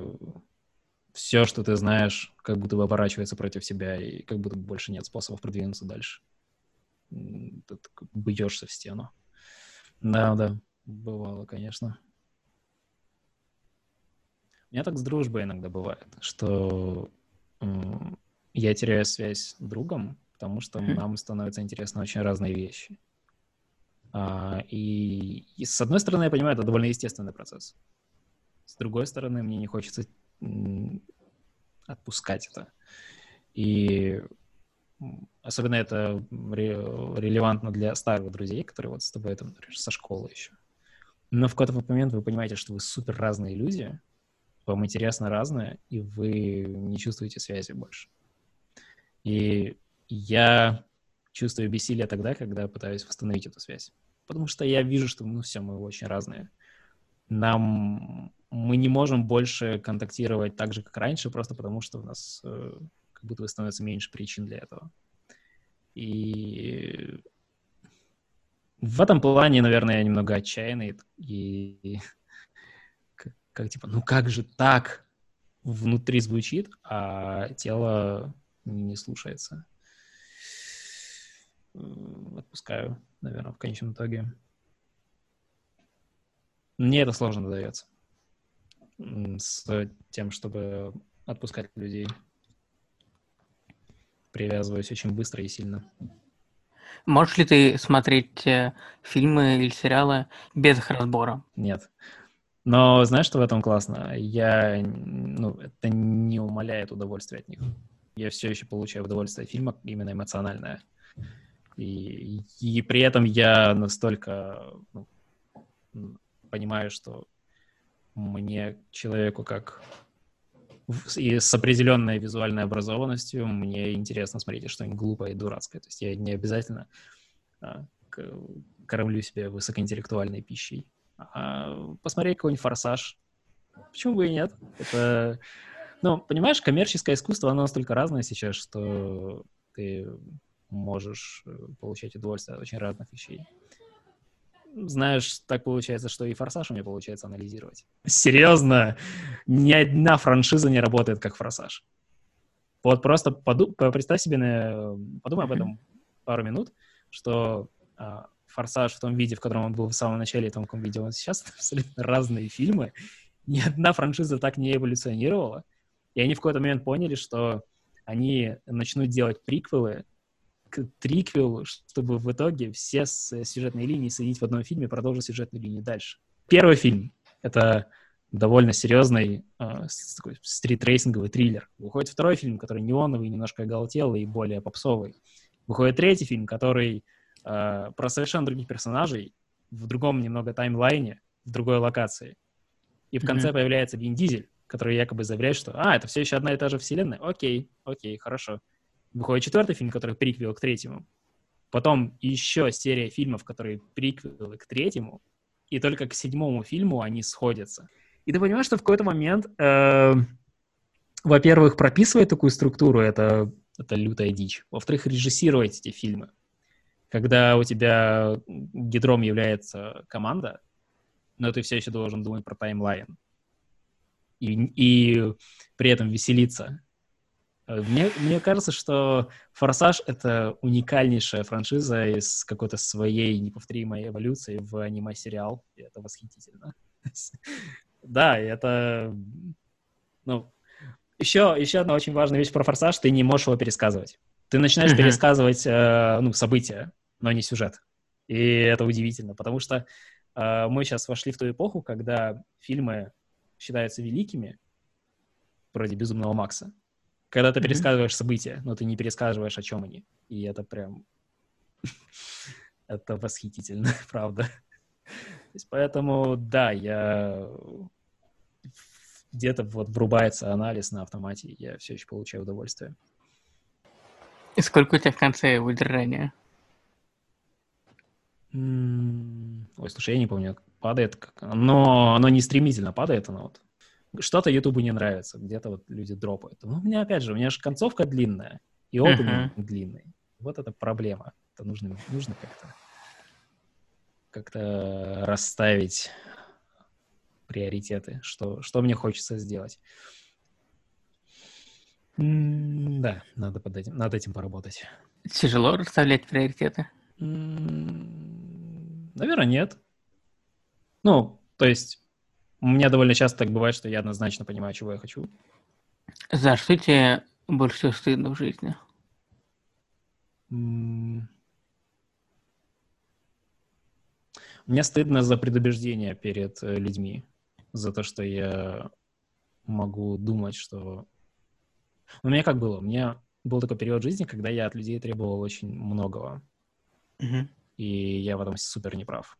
все, что ты знаешь, как будто бы оборачивается против себя, и как будто бы больше нет способов продвинуться дальше. Ты бьешься в стену. Да, да, бывало, конечно. У меня так с дружбой иногда бывает, что я теряю связь с другом, потому что нам становятся интересны очень разные вещи. А, и, и с одной стороны, я понимаю, это довольно естественный процесс. С другой стороны, мне не хочется отпускать это. И особенно это релевантно для старых друзей, которые вот с тобой там, например, со школы еще. Но в какой-то момент вы понимаете, что вы супер разные люди, вам интересно разное, и вы не чувствуете связи больше. И я чувствую бессилие тогда, когда пытаюсь восстановить эту связь. Потому что я вижу, что, ну, все, мы очень разные. Нам мы не можем больше контактировать так же, как раньше, просто потому что у нас э, как будто бы становится меньше причин для этого. И в этом плане, наверное, я немного отчаянный и (laughs) как, как типа, ну как же так внутри звучит, а тело не слушается. Отпускаю, наверное, в конечном итоге. Мне это сложно дается с тем, чтобы отпускать людей. Привязываюсь очень быстро и сильно. Можешь ли ты смотреть э, фильмы или сериалы без их разбора? Нет. Но знаешь, что в этом классно? Я, ну, это не умаляет удовольствие от них. Я все еще получаю удовольствие от фильма, именно эмоциональное. И, и при этом я настолько ну, понимаю, что мне, человеку, как и с определенной визуальной образованностью, мне интересно смотреть что-нибудь глупое и дурацкое. То есть я не обязательно а, кормлю себя высокоинтеллектуальной пищей. А посмотреть какой-нибудь «Форсаж». Почему бы и нет? Это... Ну, понимаешь, коммерческое искусство, оно настолько разное сейчас, что ты можешь э, получать удовольствие от очень разных вещей знаешь, так получается, что и «Форсаж» у меня получается анализировать. (laughs) Серьезно, ни одна франшиза не работает как «Форсаж». Вот просто поду- представь себе, подумай об этом пару минут, что а, «Форсаж» в том виде, в котором он был в самом начале, и в том, в каком виде он сейчас, (laughs) абсолютно разные фильмы. Ни одна франшиза так не эволюционировала. И они в какой-то момент поняли, что они начнут делать приквелы триквел, чтобы в итоге все сюжетные линии соединить в одном фильме и продолжить сюжетную линию дальше. Первый фильм — это довольно серьезный э, такой стрит-рейсинговый триллер. Выходит второй фильм, который неоновый, немножко оголтелый и более попсовый. Выходит третий фильм, который э, про совершенно других персонажей, в другом немного таймлайне, в другой локации. И в конце появляется Вин Дизель, который якобы заявляет, что «А, это все еще одна и та же вселенная? Окей, окей, хорошо». Выходит четвертый фильм, который приквел к третьему. Потом еще серия фильмов, которые приквелы к третьему. И только к седьмому фильму они сходятся. И ты понимаешь, что в какой-то момент, э, во-первых, прописывать такую структуру это, это лютая дичь. Во-вторых, режиссировать эти фильмы. Когда у тебя гидром является команда, но ты все еще должен думать про таймлайн. И, и при этом веселиться. Мне, мне кажется, что «Форсаж» — это уникальнейшая франшиза из какой-то своей неповторимой эволюции в аниме-сериал, и это восхитительно. (laughs) Да, это... Ну, еще, еще одна очень важная вещь про «Форсаж» — ты не можешь его пересказывать. Ты начинаешь пересказывать, э, ну, события, но не сюжет. И это удивительно, потому что э, мы сейчас вошли в ту эпоху, когда фильмы считаются великими, вроде «Безумного Макса», когда ты пересказываешь события, но ты не пересказываешь, о чем они. И это прям... (laughs) это восхитительно, (laughs) правда. поэтому, да, я где-то вот врубается анализ на автомате, и я все еще получаю удовольствие. И сколько у тебя в конце выдержания? Ой, слушай, я не помню, падает как... Но оно не стремительно падает, оно вот что-то Ютубу не нравится, где-то вот люди дропают. Ну, у меня, опять же, у меня же концовка длинная, и uh-huh. длинный. Вот это проблема. Это нужно, нужно как-то как-то расставить приоритеты, что, что мне хочется сделать. М- да, надо, под этим, над этим поработать. Тяжело расставлять приоритеты? М- наверное, нет. Ну, то есть у меня довольно часто так бывает, что я однозначно понимаю, чего я хочу. За что тебе больше всего стыдно в жизни? Мне стыдно за предубеждение перед э, людьми, за то, что я могу думать, что... У меня как было? У меня был такой период жизни, когда я от людей требовал очень многого. Угу. И я в этом супер неправ.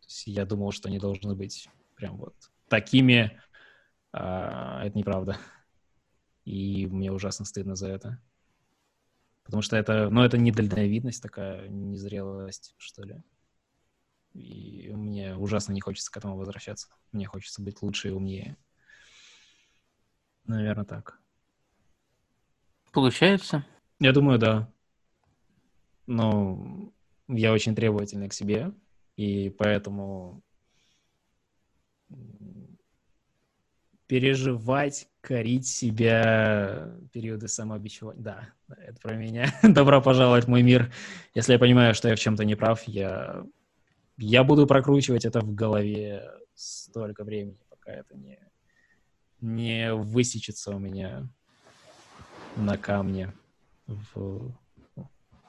То есть я думал, что они должны быть прям вот такими, а, это неправда. И мне ужасно стыдно за это. Потому что это, ну, это недальновидность такая, незрелость, что ли. И мне ужасно не хочется к этому возвращаться. Мне хочется быть лучше и умнее. Наверное, так. Получается? Я думаю, да. Но я очень требовательный к себе, и поэтому переживать, корить себя периоды самообичевания. Да, это про меня. (laughs) Добро пожаловать в мой мир. Если я понимаю, что я в чем-то не прав, я, я буду прокручивать это в голове столько времени, пока это не, не высечется у меня на камне. В,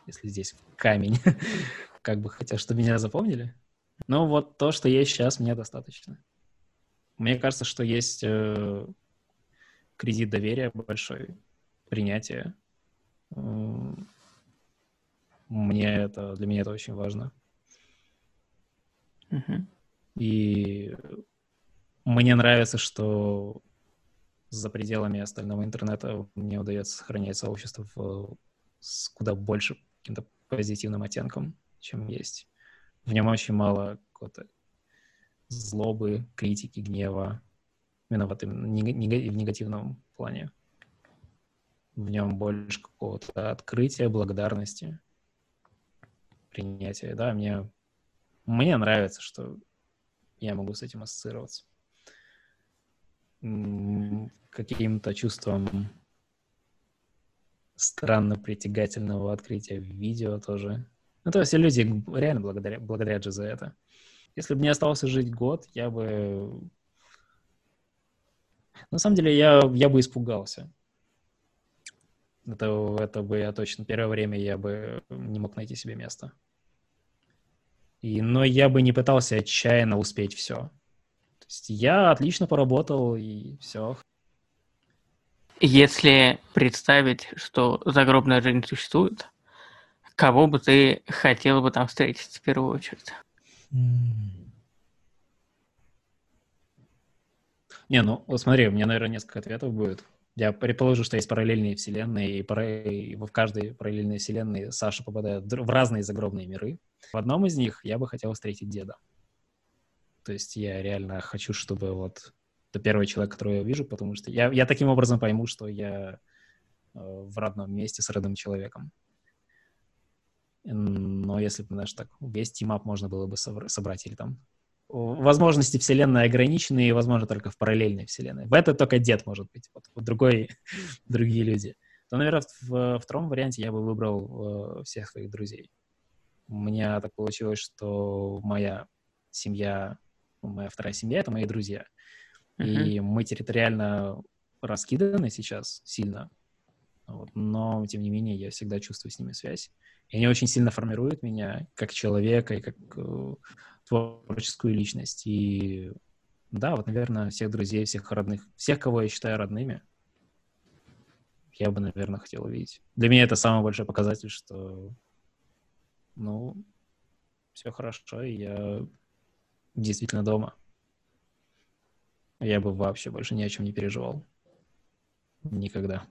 если здесь камень. (laughs) как бы хотел, чтобы меня запомнили. Но вот то, что есть сейчас, мне достаточно. Мне кажется, что есть э, кредит доверия большой, принятие. Мне это, для меня это очень важно. Uh-huh. И мне нравится, что за пределами остального интернета мне удается сохранять сообщество в, с куда больше каким-то позитивным оттенком, чем есть. В нем очень мало какого-то злобы, критики, гнева. Именно в, этом, в негативном плане. В нем больше какого-то открытия, благодарности, принятия. Да, мне, мне нравится, что я могу с этим ассоциироваться. Каким-то чувством странно притягательного открытия в видео тоже. Ну, то есть люди реально благодаря, благодарят же за это. Если бы мне остался жить год, я бы... На самом деле, я, я бы испугался. Это, это бы я точно... Первое время я бы не мог найти себе место. И, но я бы не пытался отчаянно успеть все. То есть я отлично поработал, и все. Если представить, что загробная жизнь существует, кого бы ты хотел бы там встретить в первую очередь? Не, ну, смотри, у меня, наверное, несколько ответов будет. Я предположу, что есть параллельные вселенные, и, пара... и в каждой параллельной вселенной Саша попадает в разные загробные миры. В одном из них я бы хотел встретить деда. То есть я реально хочу, чтобы вот это первый человек, которого я вижу, потому что я, я таким образом пойму, что я э, в родном месте с родным человеком. Но если бы, знаешь, так, весь team up можно было бы собрать или там возможности вселенной ограничены, и, возможно, только в параллельной вселенной. В это только дед может быть, вот, вот другой, (laughs) другие люди. То, наверное, в, в втором варианте я бы выбрал э, всех своих друзей. У меня так получилось, что моя семья, ну, моя вторая семья — это мои друзья. Uh-huh. И мы территориально раскиданы сейчас сильно, вот, но, тем не менее, я всегда чувствую с ними связь. И они очень сильно формируют меня как человека и как э, творческую личность. И да, вот, наверное, всех друзей, всех родных, всех, кого я считаю родными, я бы, наверное, хотел увидеть. Для меня это самый большой показатель, что, ну, все хорошо, и я действительно дома. Я бы вообще больше ни о чем не переживал. Никогда.